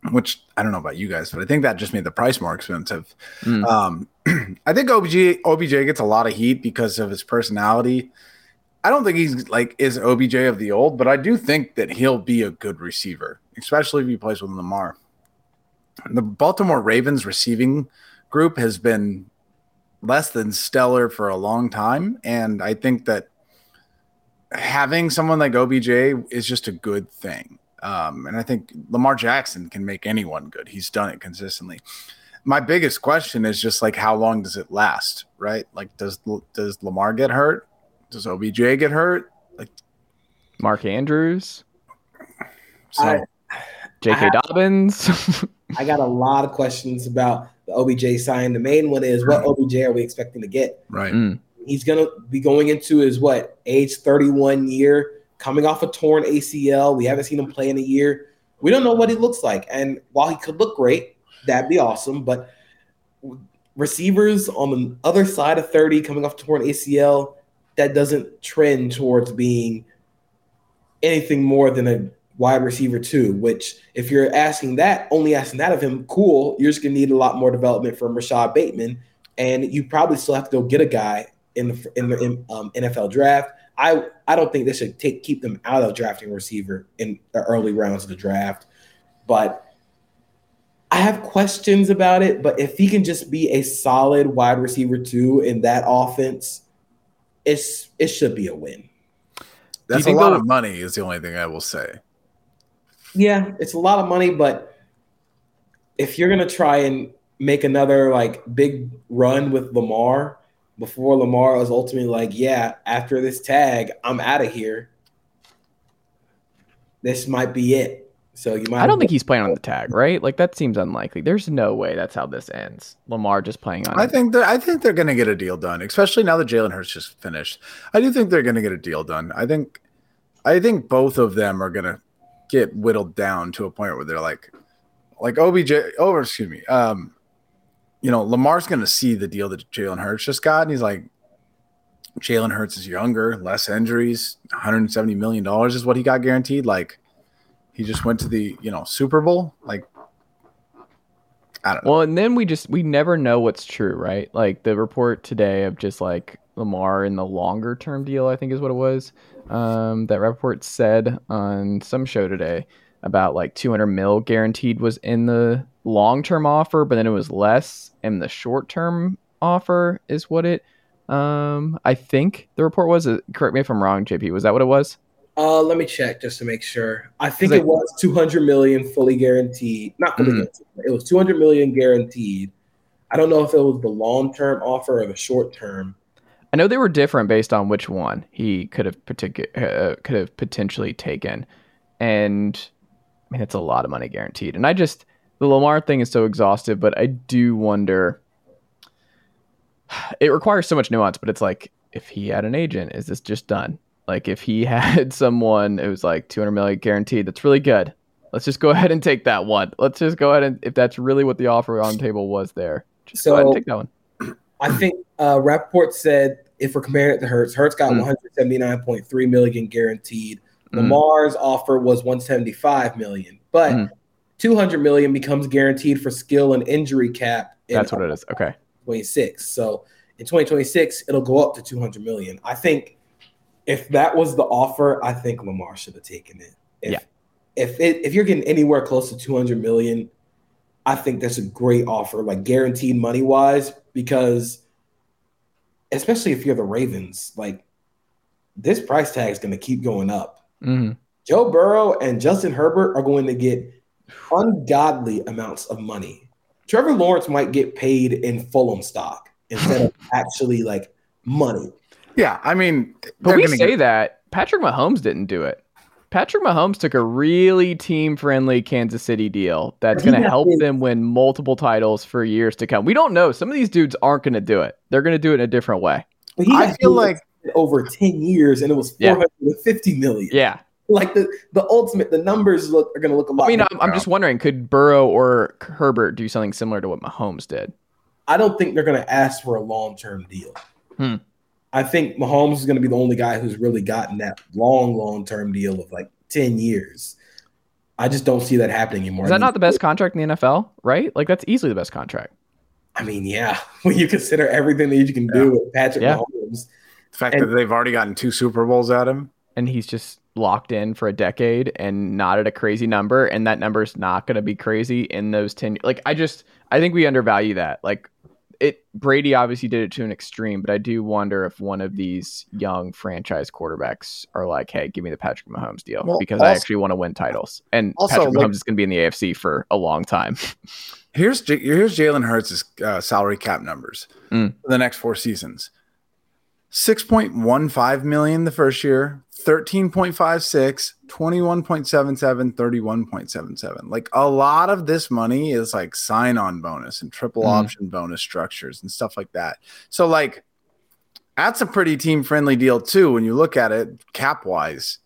[SPEAKER 7] Which I don't know about you guys, but I think that just made the price more expensive.
[SPEAKER 2] Mm.
[SPEAKER 7] Um, I think OBJ OBJ gets a lot of heat because of his personality. I don't think he's like is OBJ of the old, but I do think that he'll be a good receiver, especially if he plays with Lamar. The Baltimore Ravens receiving group has been less than stellar for a long time, and I think that having someone like OBJ is just a good thing. Um, and I think Lamar Jackson can make anyone good. He's done it consistently. My biggest question is just like how long does it last, right? Like does does Lamar get hurt? Does OBJ get hurt? Like
[SPEAKER 2] Mark Andrews,
[SPEAKER 7] so
[SPEAKER 6] I-
[SPEAKER 2] J.K.
[SPEAKER 6] I-
[SPEAKER 2] Dobbins.
[SPEAKER 6] I got a lot of questions about the OBJ sign. The main one is what OBJ are we expecting to get?
[SPEAKER 7] right.
[SPEAKER 2] Mm.
[SPEAKER 6] He's gonna be going into his what age 31 year, coming off a torn ACL. We haven't seen him play in a year. We don't know what he looks like. And while he could look great, that'd be awesome. But receivers on the other side of 30 coming off torn ACL, that doesn't trend towards being anything more than a wide receiver two, which if you're asking that, only asking that of him, cool, you're just gonna need a lot more development from Rashod Bateman. And you probably still have to go get a guy in the in the in, um, NFL draft. I I don't think they should take keep them out of drafting receiver in the early rounds of the draft, but I have questions about it. But if he can just be a solid wide receiver too in that offense, it's it should be a win.
[SPEAKER 7] That's a lot of money is the only thing I will say.
[SPEAKER 6] Yeah, it's a lot of money, but if you're gonna try and make another like big run with Lamar before Lamar is ultimately like, yeah, after this tag, I'm out of here. This might be it. So you might.
[SPEAKER 2] I don't think he's playing on the tag, right? Like that seems unlikely. There's no way that's how this ends. Lamar just playing on.
[SPEAKER 7] I think that I think they're going to get a deal done, especially now that Jalen Hurts just finished. I do think they're going to get a deal done. I think, I think both of them are going to get whittled down to a point where they're like, like OBJ. Oh, excuse me. Um, you know, Lamar's going to see the deal that Jalen Hurts just got, and he's like, Jalen Hurts is younger, less injuries, 170 million dollars is what he got guaranteed. Like, he just went to the you know Super Bowl. Like, I don't know.
[SPEAKER 2] Well, and then we just we never know what's true, right? Like the report today of just like Lamar in the longer term deal, I think is what it was. Um, that report said on some show today about like 200 mil guaranteed was in the long term offer, but then it was less and the short term offer is what it. Um, I think the report was. uh, Correct me if I'm wrong, JP. Was that what it was?
[SPEAKER 6] Uh, let me check just to make sure. I think it
[SPEAKER 2] it-
[SPEAKER 6] was 200 million fully guaranteed. Not fully
[SPEAKER 2] Mhm.
[SPEAKER 6] guaranteed. It was 200 million guaranteed. I don't know if it was the long term offer or the short term.
[SPEAKER 2] I know they were different based on which one he could have particu- uh, could have potentially taken, and I mean it's a lot of money guaranteed. And I just the Lamar thing is so exhaustive, but I do wonder. It requires so much nuance, but it's like if he had an agent, is this just done? Like if he had someone, it was like 200 million guaranteed. That's really good. Let's just go ahead and take that one. Let's just go ahead and if that's really what the offer on the table was there, just go ahead and take that one.
[SPEAKER 6] I think uh, Rapoport said if we're comparing it to Hurts, Hurts got
[SPEAKER 2] Mm.
[SPEAKER 6] 179.3 million guaranteed.
[SPEAKER 2] Mm.
[SPEAKER 6] Lamar's offer was 175 million, but
[SPEAKER 2] Mm.
[SPEAKER 6] 200 million becomes guaranteed for skill and injury cap. in
[SPEAKER 2] That's what it is. Okay.
[SPEAKER 6] 26. So in 2026, it'll go up to 200 million. I think if that was the offer, I think Lamar should have taken it. If,
[SPEAKER 2] Yeah.
[SPEAKER 6] If it, if you're getting anywhere close to 200 million, I think that's a great offer, like guaranteed money wise, because especially if you're the Ravens, like this price tag is going to keep going up.
[SPEAKER 2] Mhm.
[SPEAKER 6] Joe Burrow and Justin Herbert are going to get ungodly amounts of money. Trevor Lawrence might get paid in Fulham stock instead of actually like money.
[SPEAKER 7] Yeah, I mean,
[SPEAKER 2] But we say
[SPEAKER 7] get-
[SPEAKER 2] that Patrick Mahomes didn't do it. Patrick Mahomes took a really team-friendly Kansas City deal that's going to help
[SPEAKER 6] his-
[SPEAKER 2] them win multiple titles for years to come. We don't know. Some of these dudes aren't going to do it. They're going to do it in a different way.
[SPEAKER 6] But he
[SPEAKER 7] I feel like
[SPEAKER 6] over 10 years and it was
[SPEAKER 2] Yeah.
[SPEAKER 6] 450 million.
[SPEAKER 2] Yeah.
[SPEAKER 6] Like the, the ultimate, the numbers look are going to look a lot.
[SPEAKER 2] I mean. I'm, I'm just wondering, could Burrow or Herbert do something similar to what Mahomes did?
[SPEAKER 6] I don't think they're going to ask for a long term deal.
[SPEAKER 2] Hmm.
[SPEAKER 6] I think Mahomes is going to be the only guy who's really gotten that long, long term deal of like 10 years. I just don't see that happening anymore.
[SPEAKER 2] Is
[SPEAKER 6] I
[SPEAKER 2] that
[SPEAKER 6] mean,
[SPEAKER 2] not the best contract in the NFL? Right? Like that's easily the best contract.
[SPEAKER 6] I mean, yeah, when you consider everything that you can do with Patrick
[SPEAKER 2] Yeah.
[SPEAKER 6] Mahomes,
[SPEAKER 7] the fact
[SPEAKER 6] and-
[SPEAKER 7] that they've already gotten two Super Bowls at him.
[SPEAKER 2] and he's just locked in for a decade and not at a crazy number and that number is not going to be crazy in those 10 like i just i think we undervalue that. Like it brady obviously did it to an extreme but i do wonder if one of these young franchise quarterbacks are like hey give me the patrick mahomes deal
[SPEAKER 7] Well,
[SPEAKER 2] because i actually want to win titles. And
[SPEAKER 7] Also,
[SPEAKER 2] patrick
[SPEAKER 7] like-
[SPEAKER 2] mahomes is going to be in the afc for a long time.
[SPEAKER 7] Here's here's Jalen Hurts' uh, salary cap numbers
[SPEAKER 2] Mm.
[SPEAKER 7] for the next four seasons: six point one five million the first year, 13.56, 21.77, 31.77. Like a lot of this money is like sign-on bonus and triple
[SPEAKER 2] Mhm.
[SPEAKER 7] option bonus structures and stuff like that. So like that's a pretty team-friendly deal too when you look at it cap-wise.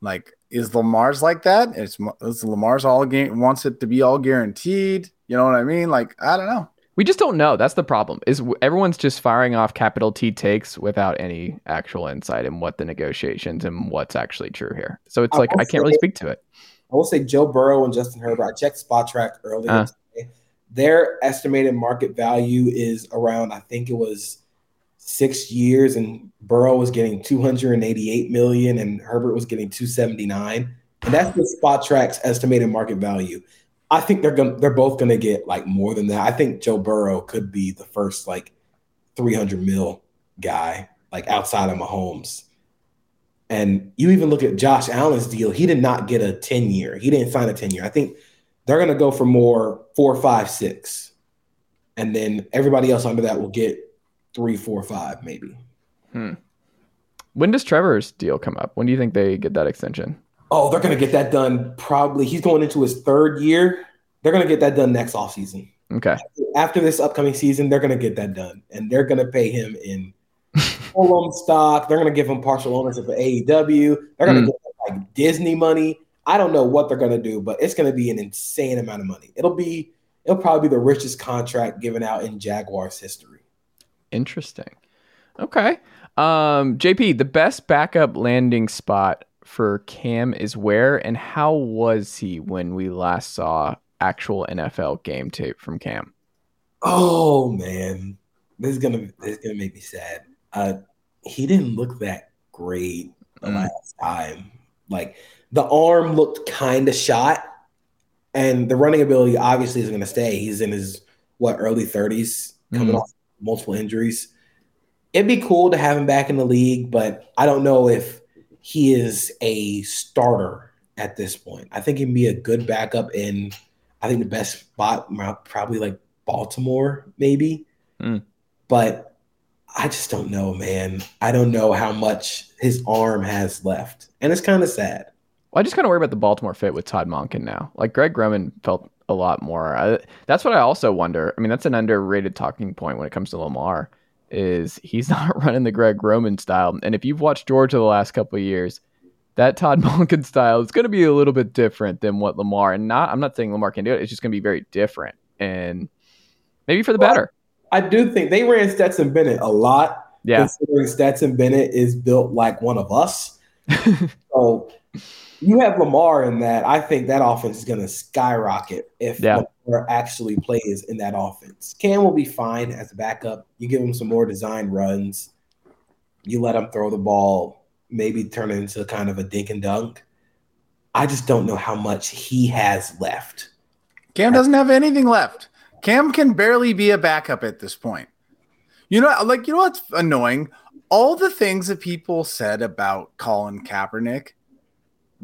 [SPEAKER 7] Like is Lamar's like that? It's is Lamar's all game wants it to be all guaranteed. You know what I mean? Like I don't know.
[SPEAKER 2] We just don't know that's the problem is everyone's just firing off capital t takes without any actual insight in what the negotiations and what's actually true here so it's
[SPEAKER 6] I
[SPEAKER 2] like i can't really speak to it
[SPEAKER 6] I will say Joe Burrow and Justin Herbert. I checked Spotrac earlier
[SPEAKER 2] Uh.
[SPEAKER 6] today. Their estimated market value is around, I think it was six years, and Burrow was getting 288 million and Herbert was getting 279. And that's the Spotrac's estimated market value. I think they're gonna they're both gonna get like more than that. I think Joe Burrow could be the first like 300 mil guy, like outside of Mahomes. And you even look at Josh Allen's deal, he did not get a 10 year. He didn't sign a 10 year. I think they're going to go for more four, five, six. And then everybody else under that will get three, four, five, maybe. Hmm.
[SPEAKER 2] when does trevor's deal come up when do you think they get that extension
[SPEAKER 6] Oh, they're going to get that done probably. He's going into his third year. They're going to get that done next offseason.
[SPEAKER 2] okay
[SPEAKER 6] After this upcoming season, they're going to get that done. And they're going to pay him in full on stock. They're going to give him partial ownership of AEW. They're going to
[SPEAKER 2] Mm.
[SPEAKER 6] get like Disney money. I don't know what they're going to do, but it's going to be an insane amount of money. It'll be, it'll probably be the richest contract given out in Jaguars history.
[SPEAKER 2] Interesting. Okay. Um, JP, the best backup landing spot for Cam is where and how was he when we last saw actual NFL game tape from Cam?
[SPEAKER 6] Oh man, this is gonna this is gonna make me sad. Uh, he didn't look that great the
[SPEAKER 2] Mm.
[SPEAKER 6] last time. Like the arm looked kind of shot, and the running ability obviously is gonna stay. He's in his what early thirties, coming
[SPEAKER 2] Mhm.
[SPEAKER 6] off multiple injuries. It'd be cool to have him back in the league, but I don't know if he is a starter at this point. I think he'd be a good backup in. I think the best spot probably like Baltimore, maybe.
[SPEAKER 2] Mm.
[SPEAKER 6] But I just don't know, man. I don't know how much his arm has left, and it's kind of sad.
[SPEAKER 2] Well, I just kind of worry about the Baltimore fit with Todd Monken now. Like Greg Roman felt a lot more. I, that's what I also wonder. I mean, that's an underrated talking point when it comes to Lamar. Is he's not running the Greg Roman style? And if you've watched Georgia the last couple of years, that Todd Monken style is going to be a little bit different than what Lamar. And not, I'm not saying Lamar can do it. It's just going to be very different, and maybe for the
[SPEAKER 6] Well,
[SPEAKER 2] better.
[SPEAKER 6] I do think they ran Stetson Bennett a lot.
[SPEAKER 2] Yeah.
[SPEAKER 6] Considering Stetson Bennett is built like one of us. so you have Lamar in that. I think that offense is going to skyrocket if
[SPEAKER 2] Yeah.
[SPEAKER 6] Lamar actually plays in that offense. Cam will be fine as a backup. You give him some more design runs. You let him throw the ball, maybe turn it into kind of a dink and dunk. I just don't know how much he has left.
[SPEAKER 7] Cam doesn't have anything left. Cam can barely be a backup at this point. You know, like you know what's annoying? All the things that people said about Colin Kaepernick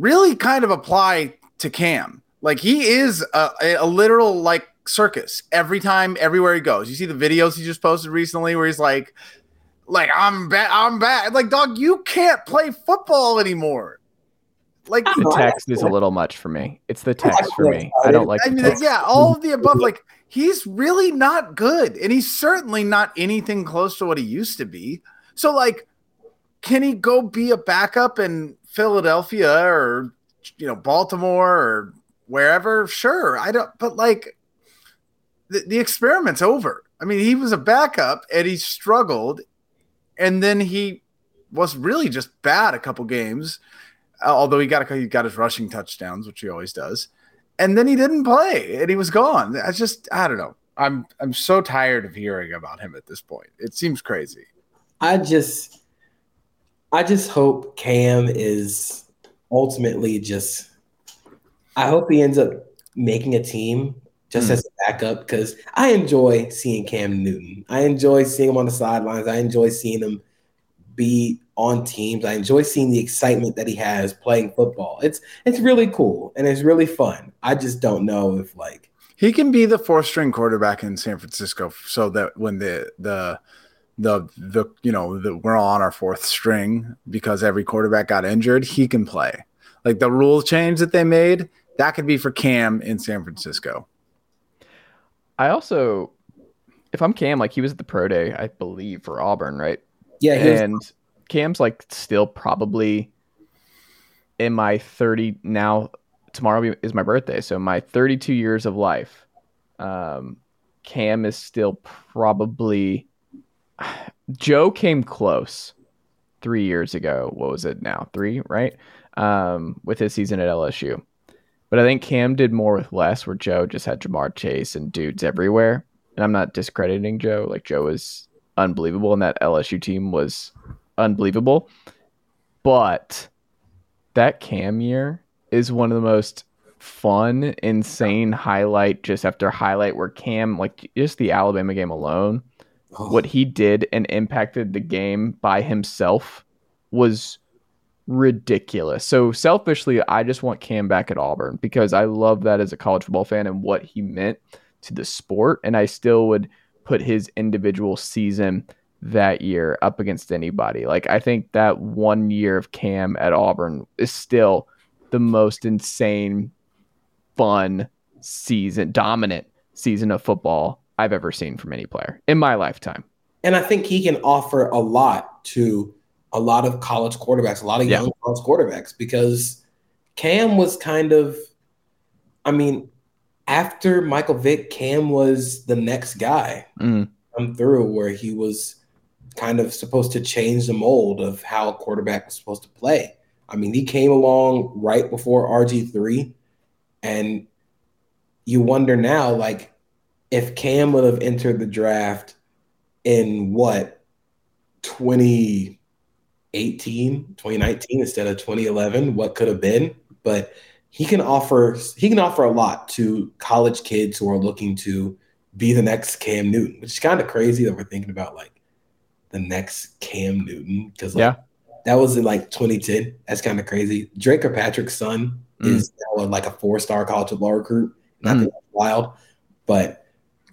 [SPEAKER 7] really kind of apply to Cam. Like he is a, a literal like circus every time, everywhere he goes. You see the videos he just posted recently where he's like, like I'm back, I'm back. Like, dog, you can't play football anymore. Like
[SPEAKER 2] the text is a little much for me. It's the text for me. I don't like.
[SPEAKER 7] I mean, yeah, all of the above. Like he's really not good, and he's certainly not anything close to what he used to be. So, like, can he go be a backup in Philadelphia or you know Baltimore or wherever? Sure, I don't. But like, the, the experiment's over. I mean, he was a backup and he struggled, and then he was really just bad a couple games. Uh, although he got a, he got his rushing touchdowns, which he always does, and then he didn't play and he was gone. I just I don't know. I'm I'm so tired of hearing about him at this point. It seems crazy.
[SPEAKER 6] I just I just hope Cam is ultimately just I hope he ends up making a team just mm. as a backup because I enjoy seeing Cam Newton. I enjoy seeing him on the sidelines. I enjoy seeing him be on teams. I enjoy seeing the excitement that he has playing football. It's it's really cool and it's really fun. I just don't know if like
[SPEAKER 7] he can be the fourth string quarterback in San Francisco so that when the the the the you know the, we're all on our fourth string because every quarterback got injured, he can play. Like the rule change that they made, that could be for Cam in San Francisco.
[SPEAKER 2] I also, if I'm Cam, like he was at the pro day, I believe for Auburn, right?
[SPEAKER 6] Yeah,
[SPEAKER 2] and was- Cam's like still probably in my 30 now. Tomorrow is my birthday, so my 32 years of life. Um, Cam is still probably. Joe came close three years ago. What was it now? Three, right? Um, with his season at LSU. But I think Cam did more with less, where Joe just had Ja'Marr Chase and dudes everywhere. And I'm not discrediting Joe. Like Joe was unbelievable, and that LSU team was unbelievable. But that Cam year is one of the most fun, insane highlight just after highlight where Cam, like just the Alabama game alone, what he did and impacted the game by himself was ridiculous. So selfishly, I just want Cam back at Auburn because I love that as a college football fan and what he meant to the sport. And I still would put his individual season that year up against anybody. Like I think that one year of Cam at Auburn is still the most insane, fun season, dominant season of football I've ever seen from any player in my lifetime.
[SPEAKER 6] And I think he can offer a lot to a lot of college quarterbacks, a lot of yeah. young college quarterbacks, because Cam was kind of, I mean, after Michael Vick, Cam was the next guy
[SPEAKER 2] mm.
[SPEAKER 6] come through where he was kind of supposed to change the mold of how a quarterback was supposed to play. I mean, he came along right before RG3, and you wonder now, like, if Cam would have entered the draft in what 20 2018, 2019 instead of 2011, what could have been. But he can offer he can offer a lot to college kids who are looking to be the next Cam Newton, which is kind of crazy that we're thinking about like the next Cam Newton because like,
[SPEAKER 2] yeah,
[SPEAKER 6] that was in like 2010. That's kind of crazy. Drake or Patrick's son mm. is now like a four star college football recruit. Not mm. wild, but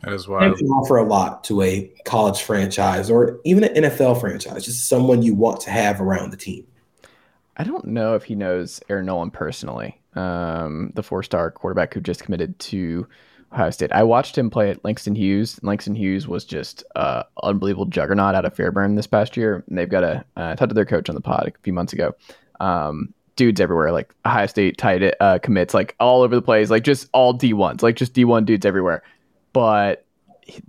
[SPEAKER 7] that is wild.
[SPEAKER 6] can offer a lot to a college franchise or even an NFL franchise, just someone you want to have around the team.
[SPEAKER 2] I don't know if he knows Air Noland personally, um, the four-star quarterback who just committed to Ohio State. I watched him play at Langston Hughes. Langston Hughes was just uh, unbelievable juggernaut out of Fairburn this past year. And they've got a uh, I talked to their coach on the pod a few months ago. Um, dudes everywhere, like Ohio State tight uh, commits, like all over the place, like just all D ones, like just D one dudes everywhere but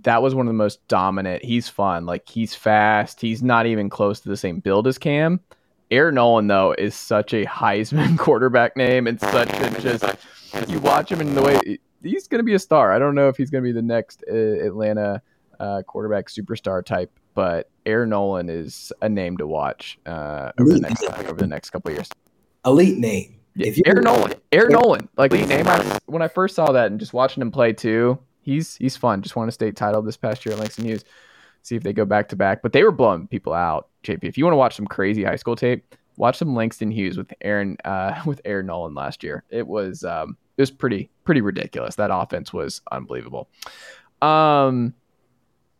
[SPEAKER 2] that was one of the most dominant. He's fun. Like he's fast. He's not even close to the same build as Cam. Air Noland though is such a Heisman quarterback name and such a just you watch him in the way he's going to be a star. I don't know if he's going to be the next uh, Atlanta uh, quarterback superstar type, but Air Noland is a name to watch uh, over the next over the next couple years.
[SPEAKER 6] Elite name. If you-
[SPEAKER 2] Air Noland, Air Noland, like his name. I, when I first saw that and just watching him play too, he's he's fun. Just won a state title this past year at Langston Hughes. See if they go back to back, but they were blowing people out. JP, if you want to watch some crazy high school tape, watch some Langston Hughes with Aaron uh, with Air Noland last year. It was um, it was pretty pretty ridiculous. That offense was unbelievable. Um,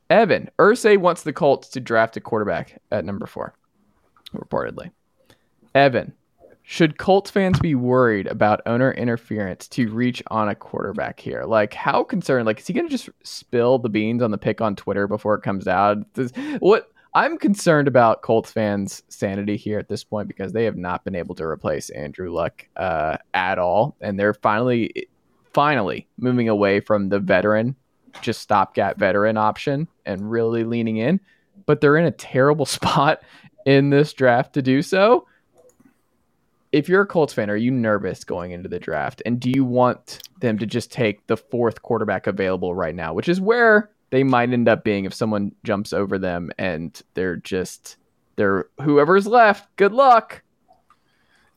[SPEAKER 2] Evan Irsay wants the Colts to draft a quarterback at number four, reportedly. Evan, should Colts fans be worried about owner interference to reach on a quarterback here? Like, how concerned? Like, is he going to just spill the beans on the pick on Twitter before it comes out? Does, what I'm concerned about Colts fans' sanity here at this point because they have not been able to replace Andrew Luck uh, at all, and they're finally, finally moving away from the veteran, just stopgap veteran option and really leaning in. But they're in a terrible spot in this draft to do so if you're a Colts fan, are you nervous going into the draft? And do you want them to just take the fourth quarterback available right now, which is where they might end up being if someone jumps over them and they're just they're whoever's left, good luck.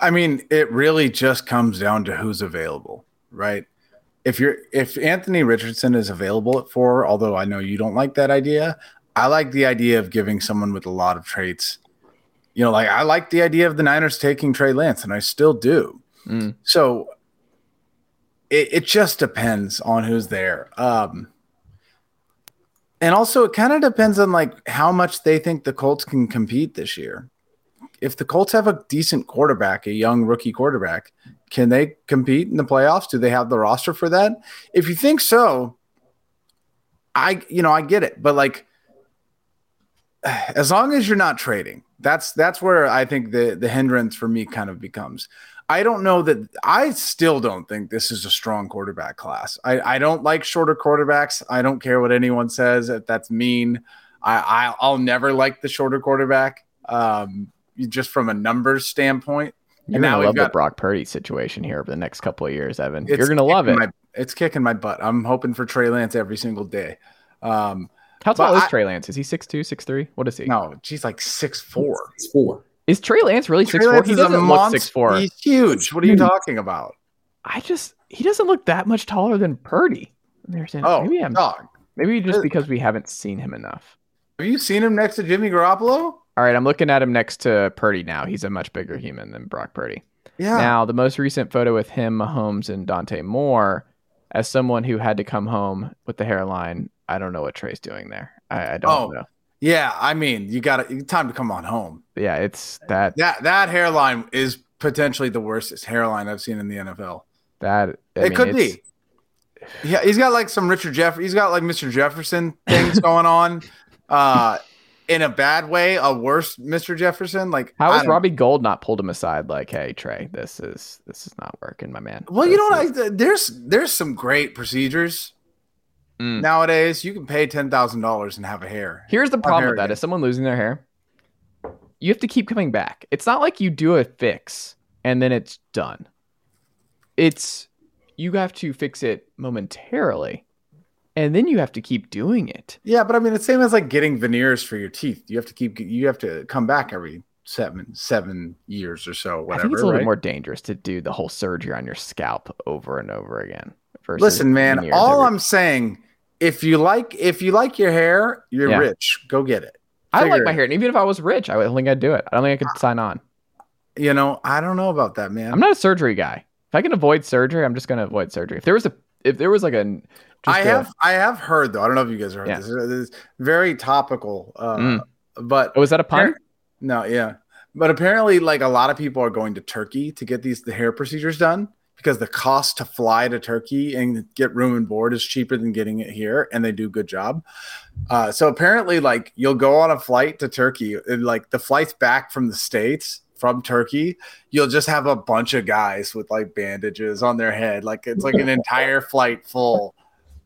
[SPEAKER 7] I mean, it really just comes down to who's available, right? If you're if Anthony Richardson is available at four, although I know you don't like that idea, I like the idea of giving someone with a lot of traits. You know, like I like the idea of the Niners taking Trey Lance, and I still do.
[SPEAKER 2] Mm.
[SPEAKER 7] So it, it just depends on who's there. Um, and also, it kind of depends on like how much they think the Colts can compete this year. If the Colts have a decent quarterback, a young rookie quarterback, can they compete in the playoffs? Do they have the roster for that? If you think so, I you know I get it, but like as long as you're not trading, that's that's where I think the the hindrance for me kind of becomes. I don't know that I still don't think this is a strong quarterback class. I, I don't like shorter quarterbacks. I don't care what anyone says if that's mean. I, I I'll never like the shorter quarterback. Um, just from a numbers standpoint.
[SPEAKER 2] You're
[SPEAKER 7] And now
[SPEAKER 2] gonna love
[SPEAKER 7] got-
[SPEAKER 2] the Brock Purdy situation here over the next couple of years, Evan. You're gonna love it.
[SPEAKER 7] my- it's kicking my butt. I'm hoping for Trey Lance every single day. Um,
[SPEAKER 2] How tall
[SPEAKER 7] but
[SPEAKER 2] is
[SPEAKER 7] I-
[SPEAKER 2] Trey Lance? Is he 6'2", 6'3"? What is he?
[SPEAKER 7] No, she's like six four.
[SPEAKER 6] It's four.
[SPEAKER 2] Is Trey Lance really
[SPEAKER 7] Trey
[SPEAKER 2] 6'4"?
[SPEAKER 7] Lance
[SPEAKER 2] He doesn't look
[SPEAKER 7] monster.
[SPEAKER 2] 6'4".
[SPEAKER 7] He's huge. What are you talking about?
[SPEAKER 2] I just he doesn't look that much taller than Purdy. Saying,
[SPEAKER 7] Oh,
[SPEAKER 2] maybe I'm
[SPEAKER 7] dog.
[SPEAKER 2] maybe just because we haven't seen him enough.
[SPEAKER 7] Have you seen him next to Jimmy Garoppolo?
[SPEAKER 2] All right, I'm looking at him next to Purdy now. He's a much bigger human than Brock Purdy.
[SPEAKER 7] Yeah.
[SPEAKER 2] Now, the most recent photo with him, Mahomes, and Dante Moore, as someone who had to come home with the hairline, I don't know what Trey's doing there. I, I don't
[SPEAKER 7] Oh.
[SPEAKER 2] know.
[SPEAKER 7] Yeah, I mean, you got time to come on home.
[SPEAKER 2] Yeah, it's that
[SPEAKER 7] That that hairline is potentially the worstest hairline I've seen in the NFL.
[SPEAKER 2] that I
[SPEAKER 7] it
[SPEAKER 2] mean,
[SPEAKER 7] could be. Yeah, he's got like some Richard Jeff. He's got like Mr. Jefferson things going on. Uh, in a bad way, a worse Mr. Jefferson. Like
[SPEAKER 2] How
[SPEAKER 7] I
[SPEAKER 2] has
[SPEAKER 7] don't-
[SPEAKER 2] Robbie Gould not pulled him aside? Like, hey Trey, this is this is not working, my man.
[SPEAKER 7] Well, you know,
[SPEAKER 2] is-
[SPEAKER 7] like, there's there's some great procedures
[SPEAKER 2] Mm.
[SPEAKER 7] nowadays. You can pay ten thousand dollars and have a hair.
[SPEAKER 2] Here's the problem with that:
[SPEAKER 7] again.
[SPEAKER 2] is someone losing their hair, you have to keep coming back. It's not like you do a fix and then it's done. It's you have to fix it momentarily, and then you have to keep doing it.
[SPEAKER 7] Yeah, but I mean, it's same as like getting veneers for your teeth. You have to keep you have to come back every seven seven years or so. Whatever.
[SPEAKER 2] I think it's a little
[SPEAKER 7] right?
[SPEAKER 2] bit more dangerous to do the whole surgery on your scalp over and over again.
[SPEAKER 7] Listen, man. All I'm saying, if you like if you like your hair, you're
[SPEAKER 2] Yeah.
[SPEAKER 7] rich. Go get it.
[SPEAKER 2] I like
[SPEAKER 7] Figure
[SPEAKER 2] my hair, and even if I was rich, I don't think I'd do it. I don't think I could sign on.
[SPEAKER 7] You know, I don't know about that, man.
[SPEAKER 2] I'm not a surgery guy. If I can avoid surgery, I'm just going to avoid surgery. If there was a, if there was like a,
[SPEAKER 7] I
[SPEAKER 2] a-
[SPEAKER 7] have I have heard though. I don't know if you guys heard
[SPEAKER 2] Yeah.
[SPEAKER 7] this. This is very topical. Uh,
[SPEAKER 2] Mm.
[SPEAKER 7] But
[SPEAKER 2] Oh, was that a pun?
[SPEAKER 7] No, yeah. But apparently, like a lot of people are going to Turkey to get these the hair procedures done because the cost to fly to Turkey and get room and board is cheaper than getting it here, and they do a good job. Uh, so apparently, like you'll go on a flight to Turkey, and like the flights back from the states from Turkey, you'll just have a bunch of guys with like bandages on their head, like it's like an entire flight full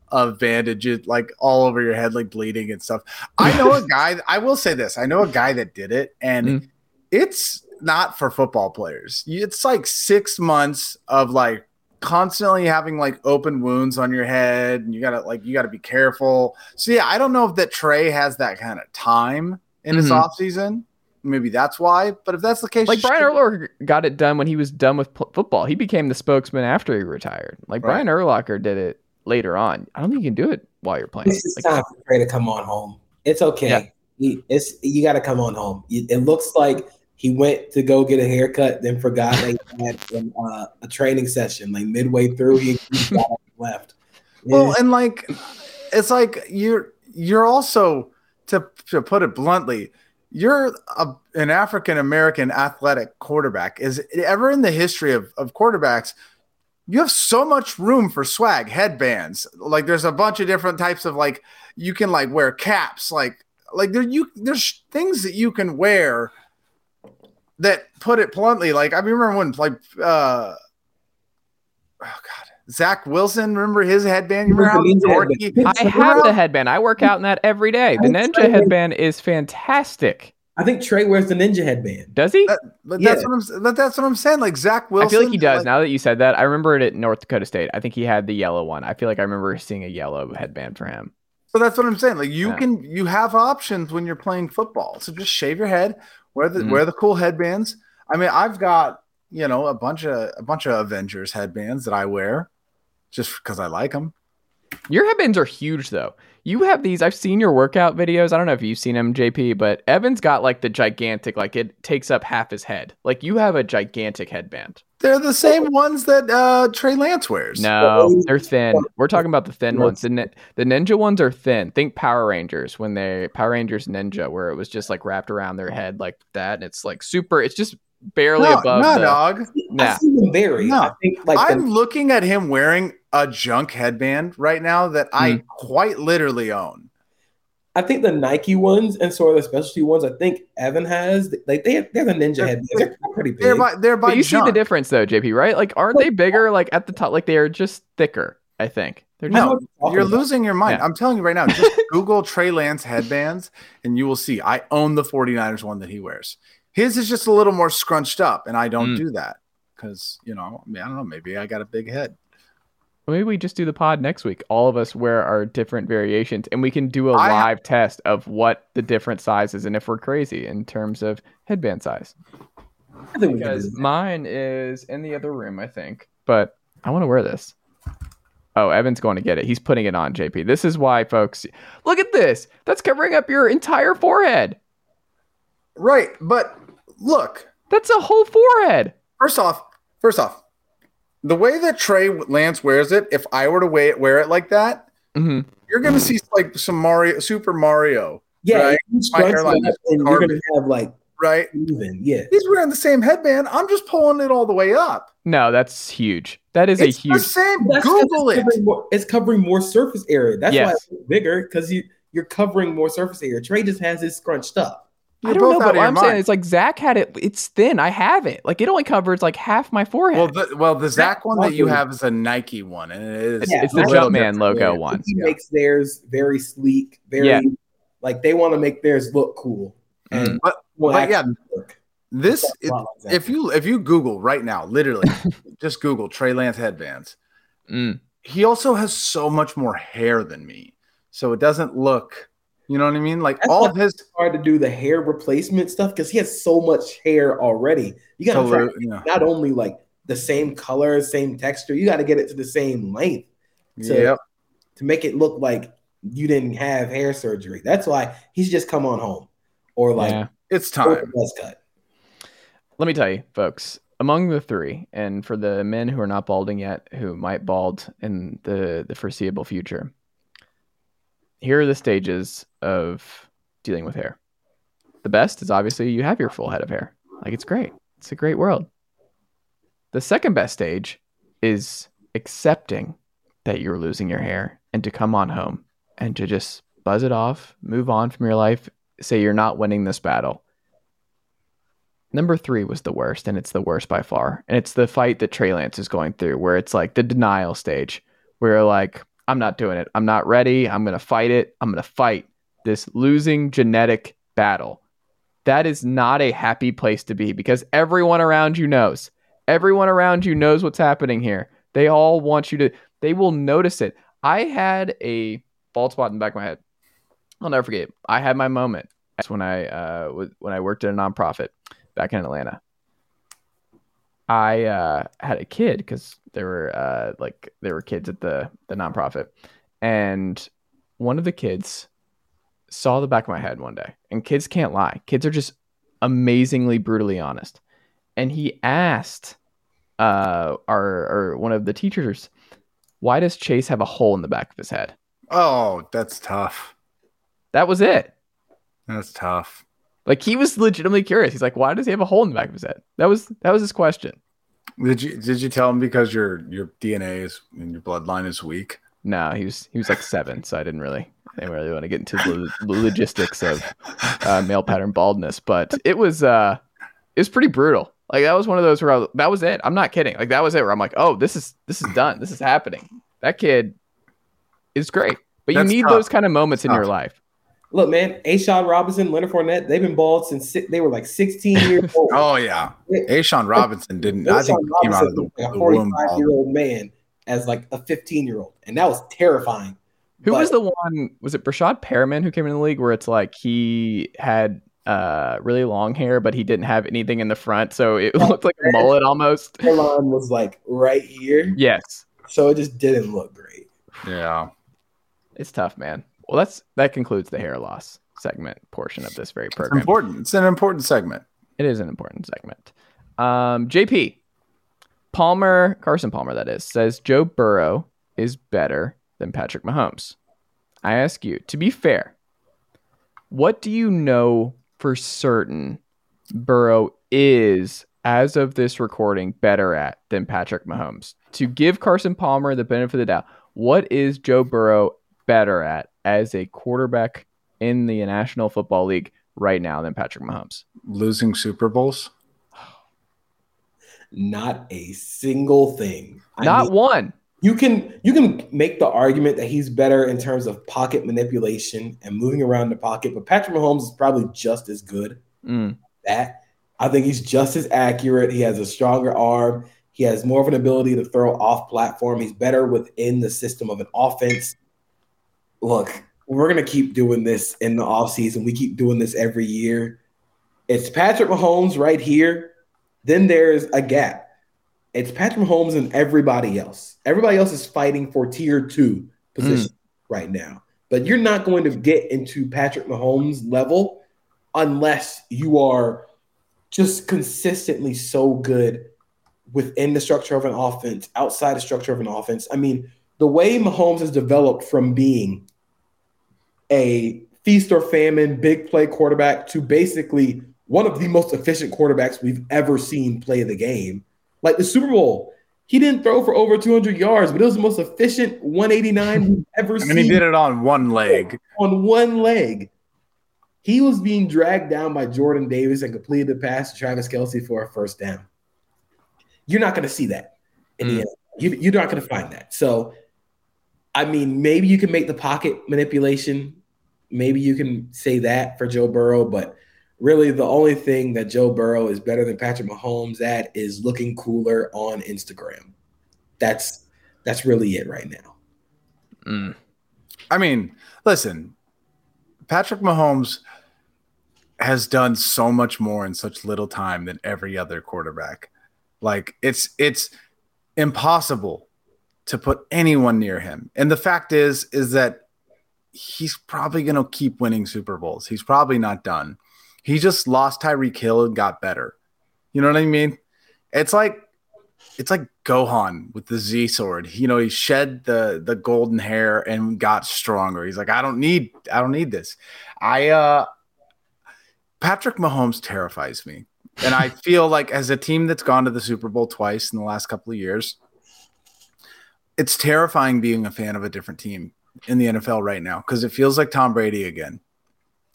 [SPEAKER 7] of bandages like all over your head like bleeding and stuff i know a guy i will say this i know a guy that did it and
[SPEAKER 2] Mm.
[SPEAKER 7] it's not for football players it's like six months of like constantly having like open wounds on your head and you gotta like you gotta be careful so yeah i don't know if that trey has that kind of time in his
[SPEAKER 2] Mhm.
[SPEAKER 7] off season maybe that's why. But if that's the case,
[SPEAKER 2] Like Brian
[SPEAKER 7] should-
[SPEAKER 2] Urlacher got it done when he was done with p- football. He became the spokesman after he retired. Like
[SPEAKER 7] Right.
[SPEAKER 2] Brian Urlacher did it later on. I don't think you can do it while you're playing.
[SPEAKER 6] It's just
[SPEAKER 2] Like,
[SPEAKER 6] time for Trey to come on home. It's okay.
[SPEAKER 2] Yeah.
[SPEAKER 6] It's you got to come on home. It looks like he went to go get a haircut, then forgot he had um, uh, a training session. Like midway through, he, he got and left.
[SPEAKER 7] Well, and like it's like you're you're also to to put it bluntly, you're a, an African American athletic quarterback. Is it ever in the history of, of quarterbacks, you have so much room for swag, headbands. Like there's a bunch of different types of like you can like wear caps, like like there you there's things that you can wear that put it bluntly, like I remember when like uh oh god, Zach Wilson, remember his headband? You remember how dorky?
[SPEAKER 6] headband.
[SPEAKER 2] I have the headband. I work out in that every day. The ninja headband is fantastic.
[SPEAKER 6] I think Trey wears the ninja headband.
[SPEAKER 2] Does he?
[SPEAKER 7] That- but that's
[SPEAKER 6] Yeah.
[SPEAKER 7] what I'm. But that's what I'm saying. Like Zach Wilson.
[SPEAKER 2] I feel like he does.
[SPEAKER 7] like-
[SPEAKER 2] now that you said that, I remember it at North Dakota State. I think he had the yellow one. I feel like I remember seeing a yellow headband for him.
[SPEAKER 7] So that's what I'm saying. Like you
[SPEAKER 2] Yeah.
[SPEAKER 7] can, you have options when you're playing football. So just shave your head, wear the
[SPEAKER 2] Mhm.
[SPEAKER 7] wear the cool headbands. I mean, I've got you know a bunch of a bunch of Avengers headbands that I wear, just because I like them.
[SPEAKER 2] Your headbands are huge, though. You have these. I've seen your workout videos. I don't know if you've seen them, JP, but Evan's got like the gigantic, like it takes up half his head. Like you have a gigantic headband.
[SPEAKER 7] They're the same ones that uh, Trey Lance wears.
[SPEAKER 2] No, they're thin. We're talking about the thin ones. The, nin- the ninja ones are thin. Think Power Rangers when they Power Rangers Ninja, where it was just like wrapped around their head like that, and it's like super. It's just barely
[SPEAKER 7] no,
[SPEAKER 2] above.
[SPEAKER 7] no,
[SPEAKER 2] the,
[SPEAKER 7] dog.
[SPEAKER 2] Nah.
[SPEAKER 6] I see them vary.
[SPEAKER 7] No.
[SPEAKER 6] I think like
[SPEAKER 7] I'm
[SPEAKER 6] the-
[SPEAKER 7] looking at him wearing a junk headband right now that I
[SPEAKER 2] Hmm.
[SPEAKER 7] quite literally own.
[SPEAKER 6] I think the Nike ones and sort of the specialty ones. I think Evan has like they they're the ninja headbands. They're pretty big.
[SPEAKER 7] They're by they're by
[SPEAKER 2] But you see the difference though, JP, right? Like, aren't they bigger? Like at the top, like they are just thicker. I think they're
[SPEAKER 6] I know
[SPEAKER 2] just,
[SPEAKER 6] what talking
[SPEAKER 7] You're
[SPEAKER 6] about.
[SPEAKER 7] losing your mind.
[SPEAKER 2] Yeah.
[SPEAKER 7] I'm telling you right now, just Google Trey Lance headbands and you will see. I own the 49ers one that he wears. His is just a little more scrunched up, and I don't
[SPEAKER 2] Mm.
[SPEAKER 7] do that because, you know, I, mean, I don't know. Maybe I got a big head.
[SPEAKER 2] Maybe we just do the pod next week. All of us wear our different variations, and we can do a
[SPEAKER 7] I ha-
[SPEAKER 2] live test of what the different sizes and if we're crazy in terms of headband size.
[SPEAKER 6] I think we can do
[SPEAKER 2] Because
[SPEAKER 6] that.
[SPEAKER 2] mine is in the other room, I think. But I want to wear this. Oh, Evan's going to get it. He's putting it on, JP. This is why, folks. Look at this. That's covering up your entire forehead.
[SPEAKER 7] Right. But look,
[SPEAKER 2] That's a whole forehead.
[SPEAKER 7] first off, first off, the way that Trey Lance wears it, if I were to wear it, wear it like that,
[SPEAKER 2] hmm
[SPEAKER 7] you're going to see like some Mario, Super Mario,
[SPEAKER 6] Yeah,
[SPEAKER 7] right?
[SPEAKER 6] you
[SPEAKER 7] My
[SPEAKER 6] scrunch
[SPEAKER 7] hairline
[SPEAKER 6] it up
[SPEAKER 7] is
[SPEAKER 6] and you're gonna have like
[SPEAKER 7] right?
[SPEAKER 6] even. Yeah,
[SPEAKER 7] He's wearing the same headband. I'm just pulling it all the way up.
[SPEAKER 2] No, that's huge. That is
[SPEAKER 7] It's
[SPEAKER 2] a
[SPEAKER 7] the
[SPEAKER 2] huge.
[SPEAKER 7] same.
[SPEAKER 6] That's 'cause
[SPEAKER 7] Google
[SPEAKER 6] it's
[SPEAKER 7] it.
[SPEAKER 6] Covering more, it's covering more surface area. That's why it's bigger because you you're covering more surface area. Trey just has his scrunched up.
[SPEAKER 2] I
[SPEAKER 7] You're
[SPEAKER 2] don't know, but what I'm saying it's like Zach had it. It's thin. I have it. Like it only covers like half my forehead.
[SPEAKER 7] Well, the, well, the Zach one that you have is a Nike one, and it is.
[SPEAKER 2] it's,
[SPEAKER 6] Yeah,
[SPEAKER 2] it's the
[SPEAKER 6] that's
[SPEAKER 7] a
[SPEAKER 2] Jumpman logo
[SPEAKER 7] Yeah.
[SPEAKER 2] one.
[SPEAKER 6] He
[SPEAKER 7] Yeah.
[SPEAKER 6] makes theirs very sleek, very
[SPEAKER 2] Yeah.
[SPEAKER 6] like they want to make theirs look cool. And
[SPEAKER 2] Mm.
[SPEAKER 7] But,
[SPEAKER 6] will
[SPEAKER 7] but yeah,
[SPEAKER 6] actually work.
[SPEAKER 7] this
[SPEAKER 6] That's
[SPEAKER 7] it,
[SPEAKER 6] a lot
[SPEAKER 7] if you if you Google right now, literally, just Google Trey Lance headbands.
[SPEAKER 2] Mm.
[SPEAKER 7] He also has so much more hair than me, so it doesn't look. You know what I mean? Like
[SPEAKER 6] That's
[SPEAKER 7] all
[SPEAKER 6] why
[SPEAKER 7] of his.
[SPEAKER 6] hard to do the hair replacement stuff because he has so much hair already. You got to
[SPEAKER 7] Salute, yeah.
[SPEAKER 6] not only like the same color, same texture. You got to get it to the same length to,
[SPEAKER 7] Yep.
[SPEAKER 6] to make it look like you didn't have hair surgery. That's why he's just come on home or like
[SPEAKER 2] Yeah.
[SPEAKER 7] It's time.
[SPEAKER 6] cut.
[SPEAKER 2] Let me tell you, folks, among the three, and for the men who are not balding yet, who might bald in the, the foreseeable future, here are the stages of dealing with hair. The best is obviously you have your full head of hair. Like it's great. It's a great world. The second best stage is accepting that you're losing your hair and to come on home and to just buzz it off, move on from your life, say you're not winning this battle. Number three was the worst, and it's the worst by far. And it's the fight that Trey Lance is going through, where it's like the denial stage, where like, I'm not doing it. I'm not ready. I'm going to fight it. I'm going to fight this losing genetic battle. That is not a happy place to be because everyone around you knows. Everyone around you knows what's happening here. They all want you to, they will notice it. I had a bald spot in the back of my head. I'll never forget. I had my moment. That's when I uh, was, when I worked at a nonprofit back in Atlanta. I uh, had a kid because there were uh, like there were kids at the the nonprofit, and one of the kids saw the back of my head one day. And kids can't lie; kids are just amazingly brutally honest. And he asked uh, our or one of the teachers, "Why does Chase have a hole in the back of his head?"
[SPEAKER 7] Oh, that's tough.
[SPEAKER 2] That was it.
[SPEAKER 7] That's tough.
[SPEAKER 2] Like he was legitimately curious. He's like, "Why does he have a hole in the back of his head?" That was that was his question.
[SPEAKER 7] Did you did you tell him because your your DNA is and your bloodline is weak?
[SPEAKER 2] No, he was he was like seven, so I didn't really I didn't really want to get into the logistics of uh, male pattern baldness. But it was uh it was pretty brutal. Like that was one of those where I was, that was it. I'm not kidding. Like that was it. Where I'm like, oh, this is this is done. This is happening. That kid is great, but you
[SPEAKER 6] That's
[SPEAKER 2] need
[SPEAKER 6] tough.
[SPEAKER 2] those kind of moments in your life.
[SPEAKER 6] Look, man, A'Shawn Robinson, Leonard Fournette, they've been bald since si- they were like 16 years old.
[SPEAKER 7] Oh yeah, A'Shawn Robinson didn't. I think
[SPEAKER 6] A'Shawn
[SPEAKER 7] he came out of the,
[SPEAKER 6] Robinson, like a 45 year old man as like a 15 year old, and that was terrifying.
[SPEAKER 2] Who
[SPEAKER 6] But-
[SPEAKER 2] was the one? Was it Breshad Perriman who came in the league where it's like he had uh really long hair, but he didn't have anything in the front, so it looked like a mullet almost.
[SPEAKER 6] Hairline was like right here,
[SPEAKER 2] Yes,
[SPEAKER 6] so it just didn't look great.
[SPEAKER 7] Yeah,
[SPEAKER 2] it's tough, man. Well, that's that concludes the hair loss segment portion of this very program.
[SPEAKER 7] it's important. It's an important segment.
[SPEAKER 2] It is an important segment. Um, JP Palmer, Carson Palmer, that is, says Joe Burrow is better than Patrick Mahomes. I ask you, to be fair, what do you know for certain Burrow is, as of this recording, better at than Patrick Mahomes? To give Carson Palmer the benefit of the doubt, what is Joe Burrow better at as a quarterback in the National Football League right now than Patrick Mahomes?
[SPEAKER 7] Losing Super Bowls.
[SPEAKER 6] Not a single thing. I
[SPEAKER 2] Not
[SPEAKER 6] mean,
[SPEAKER 2] one.
[SPEAKER 6] You can you can make the argument that he's better in terms of pocket manipulation and moving around the pocket, but Patrick Mahomes is probably just as good
[SPEAKER 2] Mm.
[SPEAKER 6] that. I think he's just as accurate. He has a stronger arm. He has more of an ability to throw off platform. He's better within the system of an offense. Look, we're gonna keep doing this in the offseason. We keep doing this every year. It's Patrick Mahomes right here. Then there's a gap. It's Patrick Mahomes and everybody else. Everybody else is fighting for tier two position hmm. right now. But you're not going to get into Patrick Mahomes level unless you are just consistently so good within the structure of an offense, outside the structure of an offense. I mean, the way Mahomes has developed from being a feast or famine big play quarterback to basically one of the most efficient quarterbacks we've ever seen play the game. Like the Super Bowl, he didn't throw for over 200 yards, but it was the most efficient 189 we've ever
[SPEAKER 7] And
[SPEAKER 6] seen And
[SPEAKER 7] he did it on one leg.
[SPEAKER 6] on one leg. He was being dragged down by Jordan Davis and completed the pass to Travis Kelce for a first down. You're not going to see that in the hmm. NFL. You, you're not going to find that. So, I mean, maybe you can make the pocket manipulation. Maybe you can say that for Joe Burrow, but really the only thing that Joe Burrow is better than Patrick Mahomes at is looking cooler on Instagram. That's that's really it right now.
[SPEAKER 2] Mm.
[SPEAKER 7] I mean, listen, Patrick Mahomes has done so much more in such little time than every other quarterback. Like it's it's impossible to put anyone near him. And the fact is is that he's probably going to keep winning Super Bowls. He's probably not done. He just lost Tyreek Hill and got better. You know what I mean? It's like it's like Gohan with the Z sword. You know, he shed the the golden hair and got stronger. He's like, I don't need, I don't need this. I uh Patrick Mahomes terrifies me. And I feel like as a team that's gone to the Super Bowl twice in the last couple of years, it's terrifying being a fan of a different team in the NFL right now because it feels like Tom Brady again.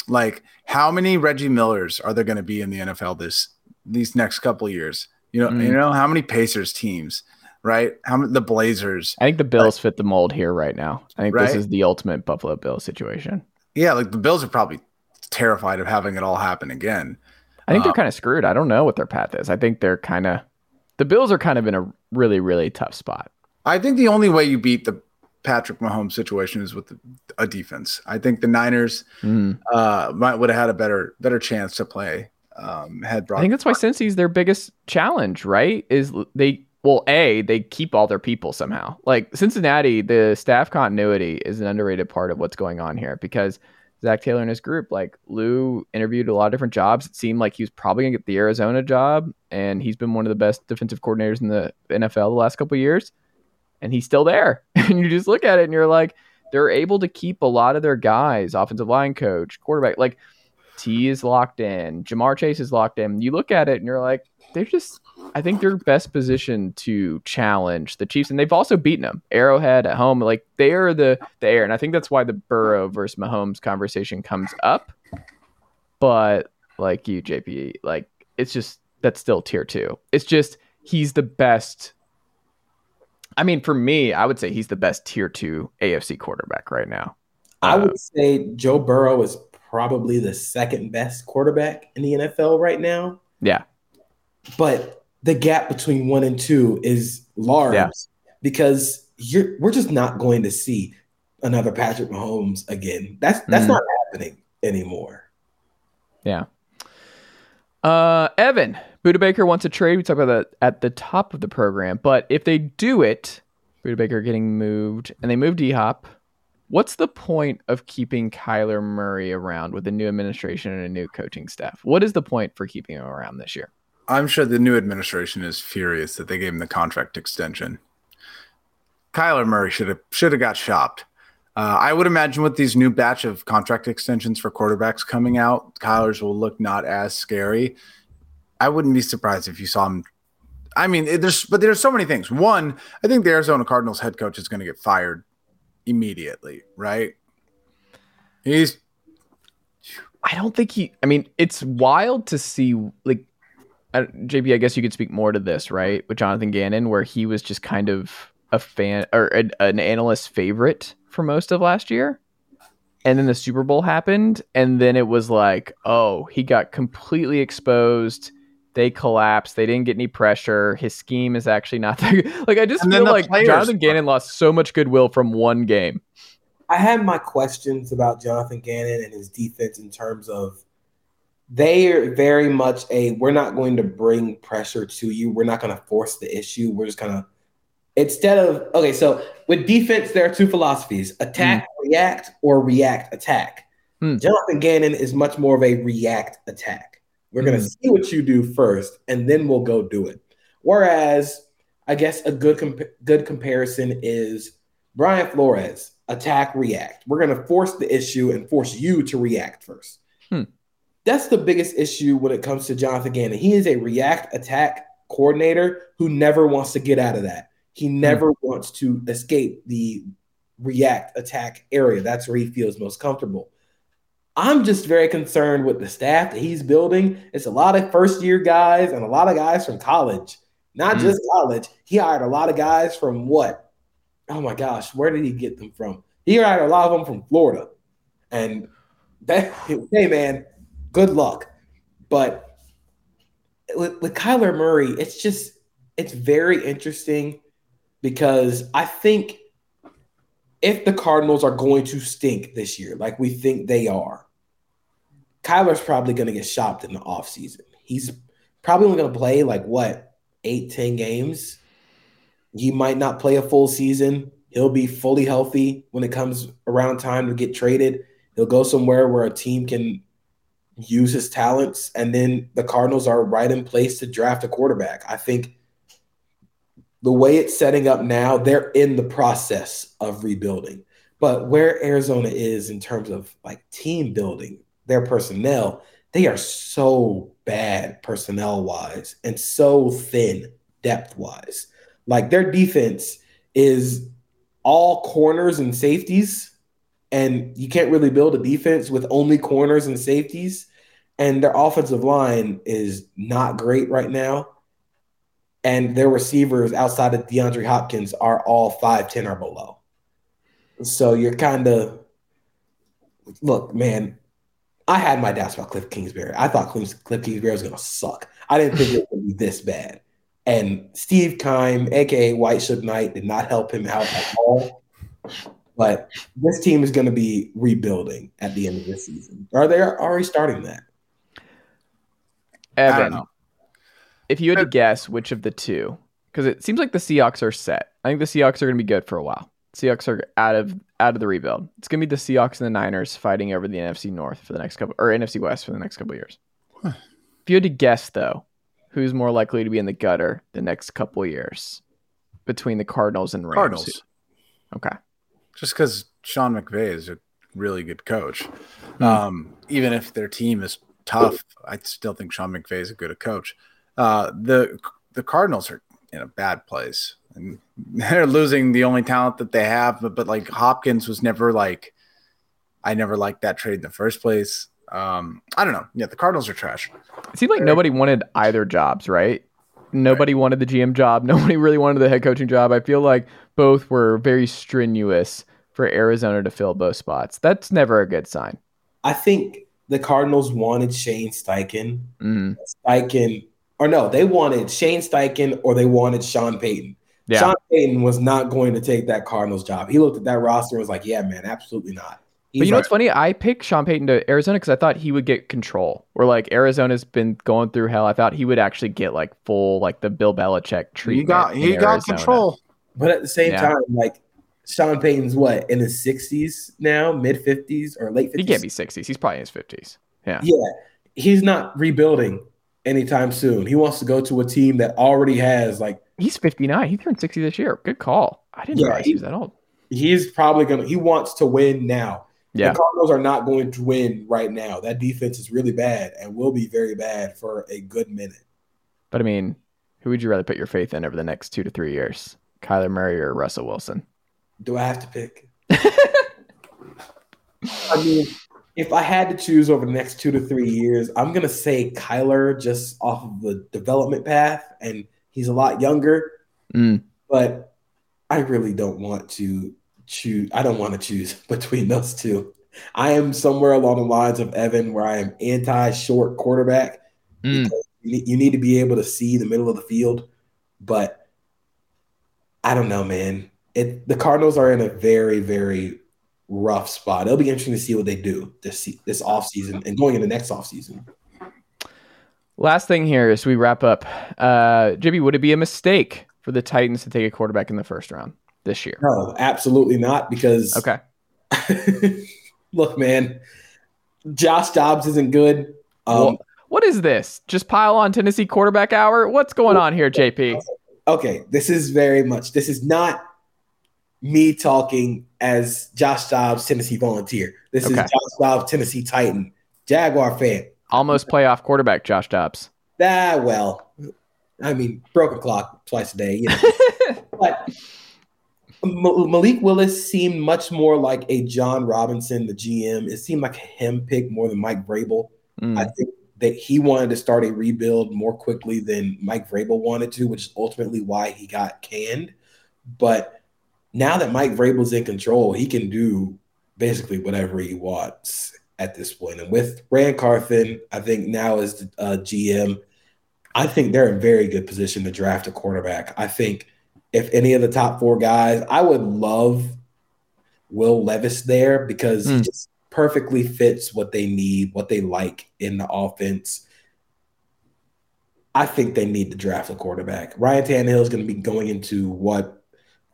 [SPEAKER 7] Like, how many Reggie Millers are there going to be in the NFL this these next couple years? You know,
[SPEAKER 2] Mm.
[SPEAKER 7] you know how many Pacers teams, right? How many the Blazers?
[SPEAKER 2] I think the Bills fit the mold here right now. I think this is the ultimate Buffalo Bills situation.
[SPEAKER 7] Yeah, like the Bills are probably terrified of having it all happen again.
[SPEAKER 2] I think they're
[SPEAKER 7] Uh,
[SPEAKER 2] kind of screwed. I don't know what their path is. I think they're kind of the Bills are kind of in a really really tough spot.
[SPEAKER 7] I think the only way you beat the Patrick Mahomes situation is with a defense. I think the Niners
[SPEAKER 2] Mm.
[SPEAKER 7] uh, might would have had a better better chance to play. Um, had brought
[SPEAKER 2] I think that's why Cincy's their biggest challenge, right? Is they well, a they keep all their people somehow. Like Cincinnati, the staff continuity is an underrated part of what's going on here because Zac Taylor and his group, like Lou, interviewed a lot of different jobs. It seemed like he was probably gonna get the Arizona job, and he's been one of the best defensive coordinators in the NFL the last couple of years, and he's still there. and you just look at it and you're like, they're able to keep a lot of their guys, offensive line coach, quarterback, like. T is locked in. Ja'Marr Chase is locked in. You look at it and you're like, they're just. I think they're best positioned to challenge the Chiefs, and they've also beaten them. Arrowhead at home, like they are the the air, and I think that's why the Burrow versus Mahomes conversation comes up. But like you, JP, like it's just that's still tier two. It's just he's the best. I mean, for me, I would say he's the best tier two AFC quarterback right now.
[SPEAKER 6] I would say Joe Burrow is probably the second best quarterback in the NFL right now.
[SPEAKER 2] Yeah.
[SPEAKER 6] But the gap between one and two is large
[SPEAKER 2] Yeah.
[SPEAKER 6] because you're we're just not going to see another Patrick Mahomes again. That's that's
[SPEAKER 2] Mhm.
[SPEAKER 6] not happening anymore.
[SPEAKER 2] Yeah. Uh, Evan, Budda Baker wants a trade. We talked about that at the top of the program. But if they do it, Budda Baker getting moved, and they move D Hop, what's the point of keeping Kyler Murray around with a new administration and a new coaching staff? What is the point for keeping him around this year?
[SPEAKER 7] I'm sure the new administration is furious that they gave him the contract extension. Kyler Murray should have should have got shopped. Uh, I would imagine with these new batch of contract extensions for quarterbacks coming out, Kyler's will look not as scary. I wouldn't be surprised if you saw him. I mean, there's but there's so many things. One, I think the Arizona Cardinals head coach is going to get fired immediately, right? He's
[SPEAKER 2] I don't think he. I mean, it's wild to see. Like, I, JP, I guess you could speak more to this, right? With Jonathan Gannon, where he was just kind of a fan or an, an analyst favorite for most of last year, and then the Super Bowl happened, and then it was like, oh, he got completely exposed. They collapsed. They didn't get any pressure. His scheme is actually not there. Like, I just
[SPEAKER 7] And
[SPEAKER 2] feel
[SPEAKER 7] the
[SPEAKER 2] like
[SPEAKER 7] players-
[SPEAKER 2] Jonathan Gannon lost so much goodwill from one game.
[SPEAKER 6] I have my questions about Jonathan Gannon and his defense in terms of they are very much a we're not going to bring pressure to you. We're not going to force the issue. We're just going to instead of okay, so with defense there are two philosophies: attack, react, or react, attack.
[SPEAKER 2] Hmm.
[SPEAKER 6] Jonathan Gannon is much more of a react attack. We're going to
[SPEAKER 2] Hmm.
[SPEAKER 6] see what you do first, and then we'll go do it. Whereas, I guess a good comp- good comparison is Brian Flores attack react. We're going to force the issue and force you to react first.
[SPEAKER 2] Hmm.
[SPEAKER 6] That's the biggest issue when it comes to Jonathan Gannon. He is a react attack coordinator who never wants to get out of that. He never wants to escape the react attack area. That's where he feels most comfortable. I'm just very concerned with the staff that he's building. It's a lot of first year guys and a lot of guys from college, not
[SPEAKER 2] Mm.
[SPEAKER 6] just college. He hired a lot of guys from what? Oh my gosh, where did he get them from? He hired a lot of them from Florida. And that, hey man, good luck. But with, with Kyler Murray, it's just, it's very interesting because I think if the Cardinals are going to stink this year, like we think they are, Kyler's probably going to get shopped in the offseason. He's probably only going to play like what, eight, 10 games. He might not play a full season. He'll be fully healthy when it comes around time to get traded. He'll go somewhere where a team can use his talents. And then the Cardinals are right in place to draft a quarterback. I think the way it's setting up now, they're in the process of rebuilding. But where Arizona is in terms of like team building, their personnel, they are so bad personnel wise and so thin depth wise. Like their defense is all corners and safeties, and you can't really build a defense with only corners and safeties. And their offensive line is not great right now and their receivers outside of DeAndre Hopkins are all 5'10 or below. So you're kind of look, man. I had my doubts about Cliff Kingsbury. I thought Cliff, Cliff Kingsbury was going to suck. I didn't think it would be this bad. And Steve Keim, aka White Suge Knight, did not help him out at all. But this team is going to be rebuilding at the end of this season. Are they already starting that?
[SPEAKER 7] I don't
[SPEAKER 2] Evan,
[SPEAKER 7] know.
[SPEAKER 2] If you had to guess which of the two, because it seems like the Seahawks are set. I think the Seahawks are going to be good for a while. Seahawks are out of out of the rebuild. It's going to be the Seahawks and the Niners fighting over the NFC North for the next couple, or NFC West for the next couple years. If you had to guess, though, who's more likely to be in the gutter the next couple years between the Cardinals and Rams?
[SPEAKER 7] Cardinals.
[SPEAKER 2] Okay.
[SPEAKER 7] Just because Sean McVay is a really good coach.
[SPEAKER 2] Hmm.
[SPEAKER 7] Um, even if their team is tough, I still think Sean McVay is a good coach. Uh, the the Cardinals are in a bad place, and they're losing the only talent that they have. But, but like Hopkins was never like, I never liked that trade in the first place. Um, I don't know. Yeah, the Cardinals are trash.
[SPEAKER 2] It seemed like nobody wanted either jobs, right? Nobody wanted the GM job. Nobody really wanted the head coaching job. I feel like both were very strenuous for Arizona to fill both spots. That's never a good sign.
[SPEAKER 6] I think the Cardinals wanted Shane Steichen.
[SPEAKER 2] Mhm.
[SPEAKER 6] Steichen, or no, they wanted Shane Steichen or they wanted Sean Payton.
[SPEAKER 2] Yeah.
[SPEAKER 6] Sean Payton was not going to take that Cardinals job. He looked at that roster and was like, yeah, man, absolutely not.
[SPEAKER 2] But
[SPEAKER 6] He's
[SPEAKER 2] you know what's funny? I picked Sean Payton to Arizona because I thought he would get control. Where like Arizona's been going through hell. I thought he would actually get like full like the Bill Belichick treatment.
[SPEAKER 7] He got he
[SPEAKER 2] in
[SPEAKER 7] got
[SPEAKER 2] Arizona.
[SPEAKER 7] control.
[SPEAKER 6] But at the same
[SPEAKER 2] Yeah.
[SPEAKER 6] time, like Sean Payton's what in his sixties now, mid fifties or late
[SPEAKER 2] 50s?
[SPEAKER 6] He
[SPEAKER 2] can't be sixties. He's probably in his fifties. Yeah.
[SPEAKER 6] Yeah, he's not rebuilding anytime soon. He wants to go to a team that already has like
[SPEAKER 2] He's fifty nine. He turned sixty this year. Good call. I didn't
[SPEAKER 6] Yeah,
[SPEAKER 2] realize
[SPEAKER 6] he-
[SPEAKER 2] he was that old.
[SPEAKER 6] he's probably gonna. He wants to win now.
[SPEAKER 2] Yeah.
[SPEAKER 6] The Cardinals are not going to win right now. That defense is really bad and will be very bad for a good minute.
[SPEAKER 2] But I mean, who would you rather put your faith in over the next two to three years? Kyler Murray or Russell Wilson?
[SPEAKER 6] Do I have to pick? I mean, if I had to choose over the next two to three years, I'm gonna say Kyler just off of the development path, and he's a lot younger.
[SPEAKER 2] Mm.
[SPEAKER 6] But I really don't want to choose. I don't want to choose between those two. I am somewhere along the lines of Evan, where I am anti-short quarterback.
[SPEAKER 2] Mm.
[SPEAKER 6] because You need, you need to be able to see the middle of the field, but I don't know, man. It the Cardinals are in a very, very rough spot. It'll be interesting to see what they do this this off season and going into next off season.
[SPEAKER 2] Last thing here as we wrap up, uh, Jimmy, would it be a mistake for the Titans to take a quarterback in the first round this year?
[SPEAKER 6] No, absolutely not. Because
[SPEAKER 2] Okay.
[SPEAKER 6] look, man, Josh Dobbs isn't good. Um,
[SPEAKER 2] Well, what is this? Just pile on Tennessee quarterback hour? What's going on here, JP?
[SPEAKER 6] okay, this is very much. This is not me talking as Josh Dobbs, Tennessee Volunteer. This is Josh Dobbs, Tennessee Titan, Jaguar fan.
[SPEAKER 2] Almost playoff quarterback, Josh Dobbs.
[SPEAKER 6] Ah, well, I mean, broken clock twice a day. You know. but Ma- Malik Willis seemed much more like a Jon Robinson, the GM. It seemed like a him pick more than Mike Vrabel.
[SPEAKER 2] Mm.
[SPEAKER 6] I think that he wanted to start a rebuild more quickly than Mike Vrabel wanted to, which is ultimately why he got canned. But now that Mike Vrabel's in control, he can do basically whatever he wants at this point. And with Ran Carthon, I think now as the uh, GM, I think they're in very good position to draft a quarterback. I think if any of the top four guys, I would love Will Levis there because he
[SPEAKER 2] Hmm.
[SPEAKER 6] just perfectly fits what they need, what they like in the offense. I think they need to draft a quarterback. Ryan Tannehill is going to be going into what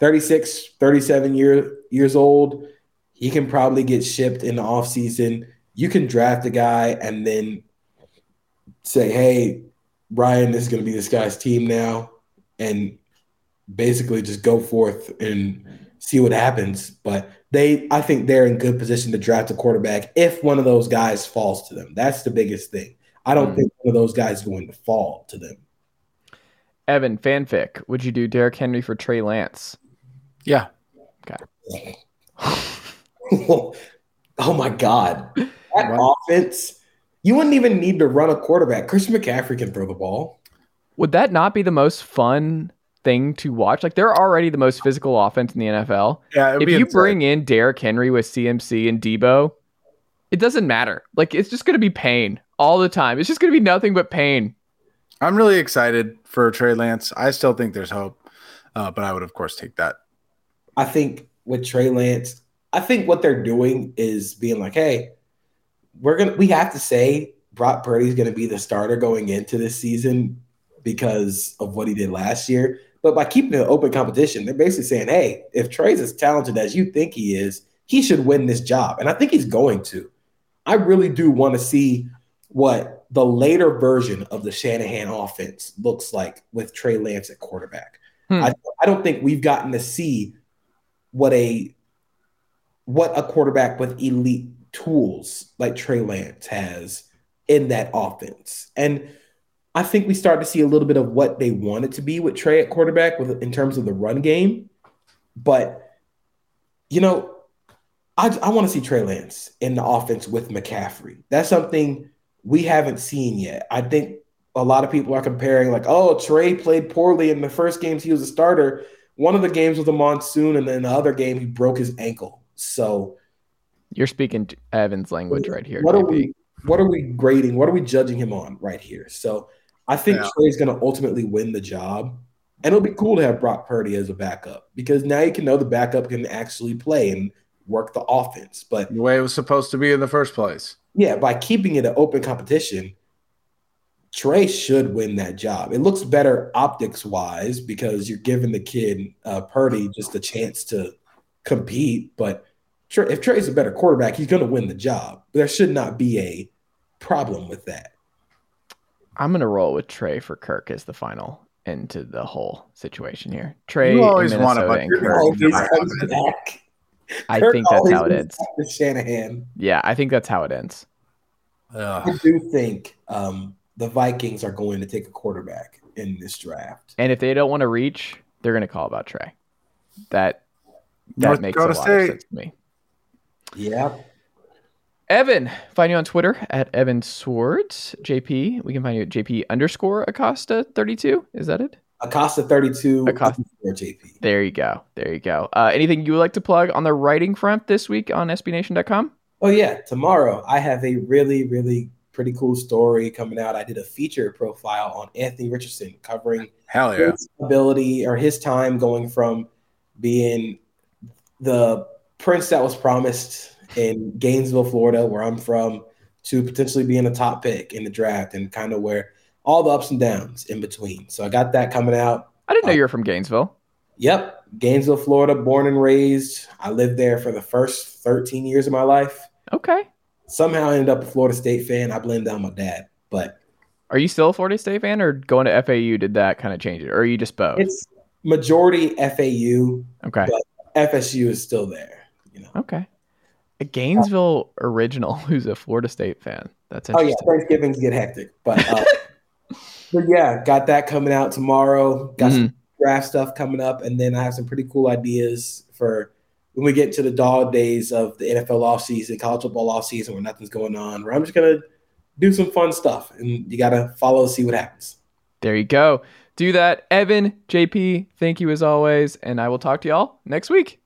[SPEAKER 6] 36, 37 year, years old. He can probably get shipped in the offseason. You can draft a guy and then say, hey, Ryan, this is going to be this guy's team now. And basically just go forth and see what happens. But they, I think they're in good position to draft a quarterback if one of those guys falls to them. That's the biggest thing. I don't
[SPEAKER 2] Hmm.
[SPEAKER 6] think one of those guys is going to fall to them.
[SPEAKER 2] Evan, fanfic. Would you do Derrick Henry for Trey Lance?
[SPEAKER 7] Yeah.
[SPEAKER 6] oh my God. That offense, you wouldn't even need to run a quarterback. Christian McCaffrey can throw the ball.
[SPEAKER 2] Would that not be the most fun thing to watch? Like they're already the most physical offense in the NFL.
[SPEAKER 7] Yeah,
[SPEAKER 2] if you
[SPEAKER 7] insane.
[SPEAKER 2] bring in Derrick Henry with CMC and Debo, it doesn't matter. Like it's just going to be pain all the time. It's just going to be nothing but pain.
[SPEAKER 7] I'm really excited for Trey Lance. I still think there's hope, uh, but I would of course take that.
[SPEAKER 6] I think with Trey Lance, I think what they're doing is being like, hey, we're gonna we have to say Brock Purdy's gonna be the starter going into this season because of what he did last year. But by keeping it open competition, they're basically saying, hey, if Trey's as talented as you think he is, he should win this job. And I think he's going to. I really do want to see what the later version of the Shanahan offense looks like with Trey Lance at quarterback. Hmm. I, I don't think we've gotten to see what a what a quarterback with elite tools like Trey Lance has in that offense. And I think we start to see a little bit of what they want it to be with Trey at quarterback with in terms of the run game. But you know, I, I want to see Trey Lance in the offense with McCaffrey. That's something we haven't seen yet. I think a lot of people are comparing, like, oh, Trey played poorly in the first games he was a starter. One of the games was a monsoon, and then the other game he broke his ankle. So
[SPEAKER 2] you're speaking Evan's language right here.
[SPEAKER 6] What JP. are we what are we grading? What are we judging him on right here? So I think yeah. Trey's gonna ultimately win the job. And it'll be cool to have Brock Purdy as a backup because now you can know the backup can actually play and work the offense. But
[SPEAKER 7] the way it was supposed to be in the first place.
[SPEAKER 6] Yeah, by keeping it an open competition, Trey should win that job. It looks better optics wise because you're giving the kid uh, Purdy just a chance to compete. But if Trey's a better quarterback, he's going to win the job. There should not be a problem with that.
[SPEAKER 2] I'm going to roll with Trey for Kirk as the final into the whole situation here. Trey,
[SPEAKER 7] you always want to
[SPEAKER 2] back. I Kirk think that's how it ends.
[SPEAKER 6] Shanahan.
[SPEAKER 2] Yeah, I think that's how it ends.
[SPEAKER 6] I do think um, the Vikings are going to take a quarterback in this draft.
[SPEAKER 2] And if they don't want to reach, they're going to call about Trey. That that North makes Dakota a lot State. of sense to me.
[SPEAKER 6] Yeah.
[SPEAKER 2] Evan, find you on Twitter at Evan Sowards. JP, we can find you at JP underscore Acosta 32. Is that it?
[SPEAKER 6] Acosta 32 Acosta. JP.
[SPEAKER 2] There you go. There you go. Uh, anything you would like to plug on the writing front this week on SBNation.com?
[SPEAKER 6] Oh, yeah. Tomorrow, I have a really, really pretty cool story coming out. I did a feature profile on Anthony Richardson covering
[SPEAKER 7] Hell yeah.
[SPEAKER 6] his ability or his time going from being the prince that was promised in Gainesville, Florida, where I'm from, to potentially being a top pick in the draft and kind of where all the ups and downs in between. So I got that coming out.
[SPEAKER 2] I didn't know um, you were from Gainesville.
[SPEAKER 6] Yep. Gainesville, Florida, born and raised. I lived there for the first 13 years of my life.
[SPEAKER 2] Okay.
[SPEAKER 6] Somehow I ended up a Florida State fan. I blame down my dad. But
[SPEAKER 2] are you still a Florida State fan or going to FAU did that kind of change it? Or are you just both?
[SPEAKER 6] It's majority FAU.
[SPEAKER 2] Okay.
[SPEAKER 6] But FSU is still there. You know.
[SPEAKER 2] Okay. A Gainesville original who's a Florida State fan. That's interesting.
[SPEAKER 6] Oh yeah, Thanksgivings get hectic. But uh, but yeah, got that coming out tomorrow. Got mm-hmm. some draft stuff coming up, and then I have some pretty cool ideas for when we get to the dog days of the NFL offseason, college football offseason, where nothing's going on. Where I'm just gonna do some fun stuff, and you gotta follow see what happens.
[SPEAKER 2] There you go. Do that, Evan, JP. Thank you as always, and I will talk to y'all next week.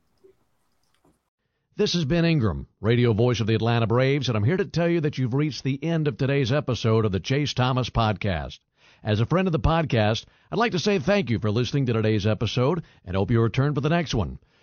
[SPEAKER 8] This is Ben Ingram, radio voice of the Atlanta Braves, and I'm here to tell you that you've reached the end of today's episode of the Chase Thomas Podcast. As a friend of the podcast, I'd like to say thank you for listening to today's episode and hope you return for the next one.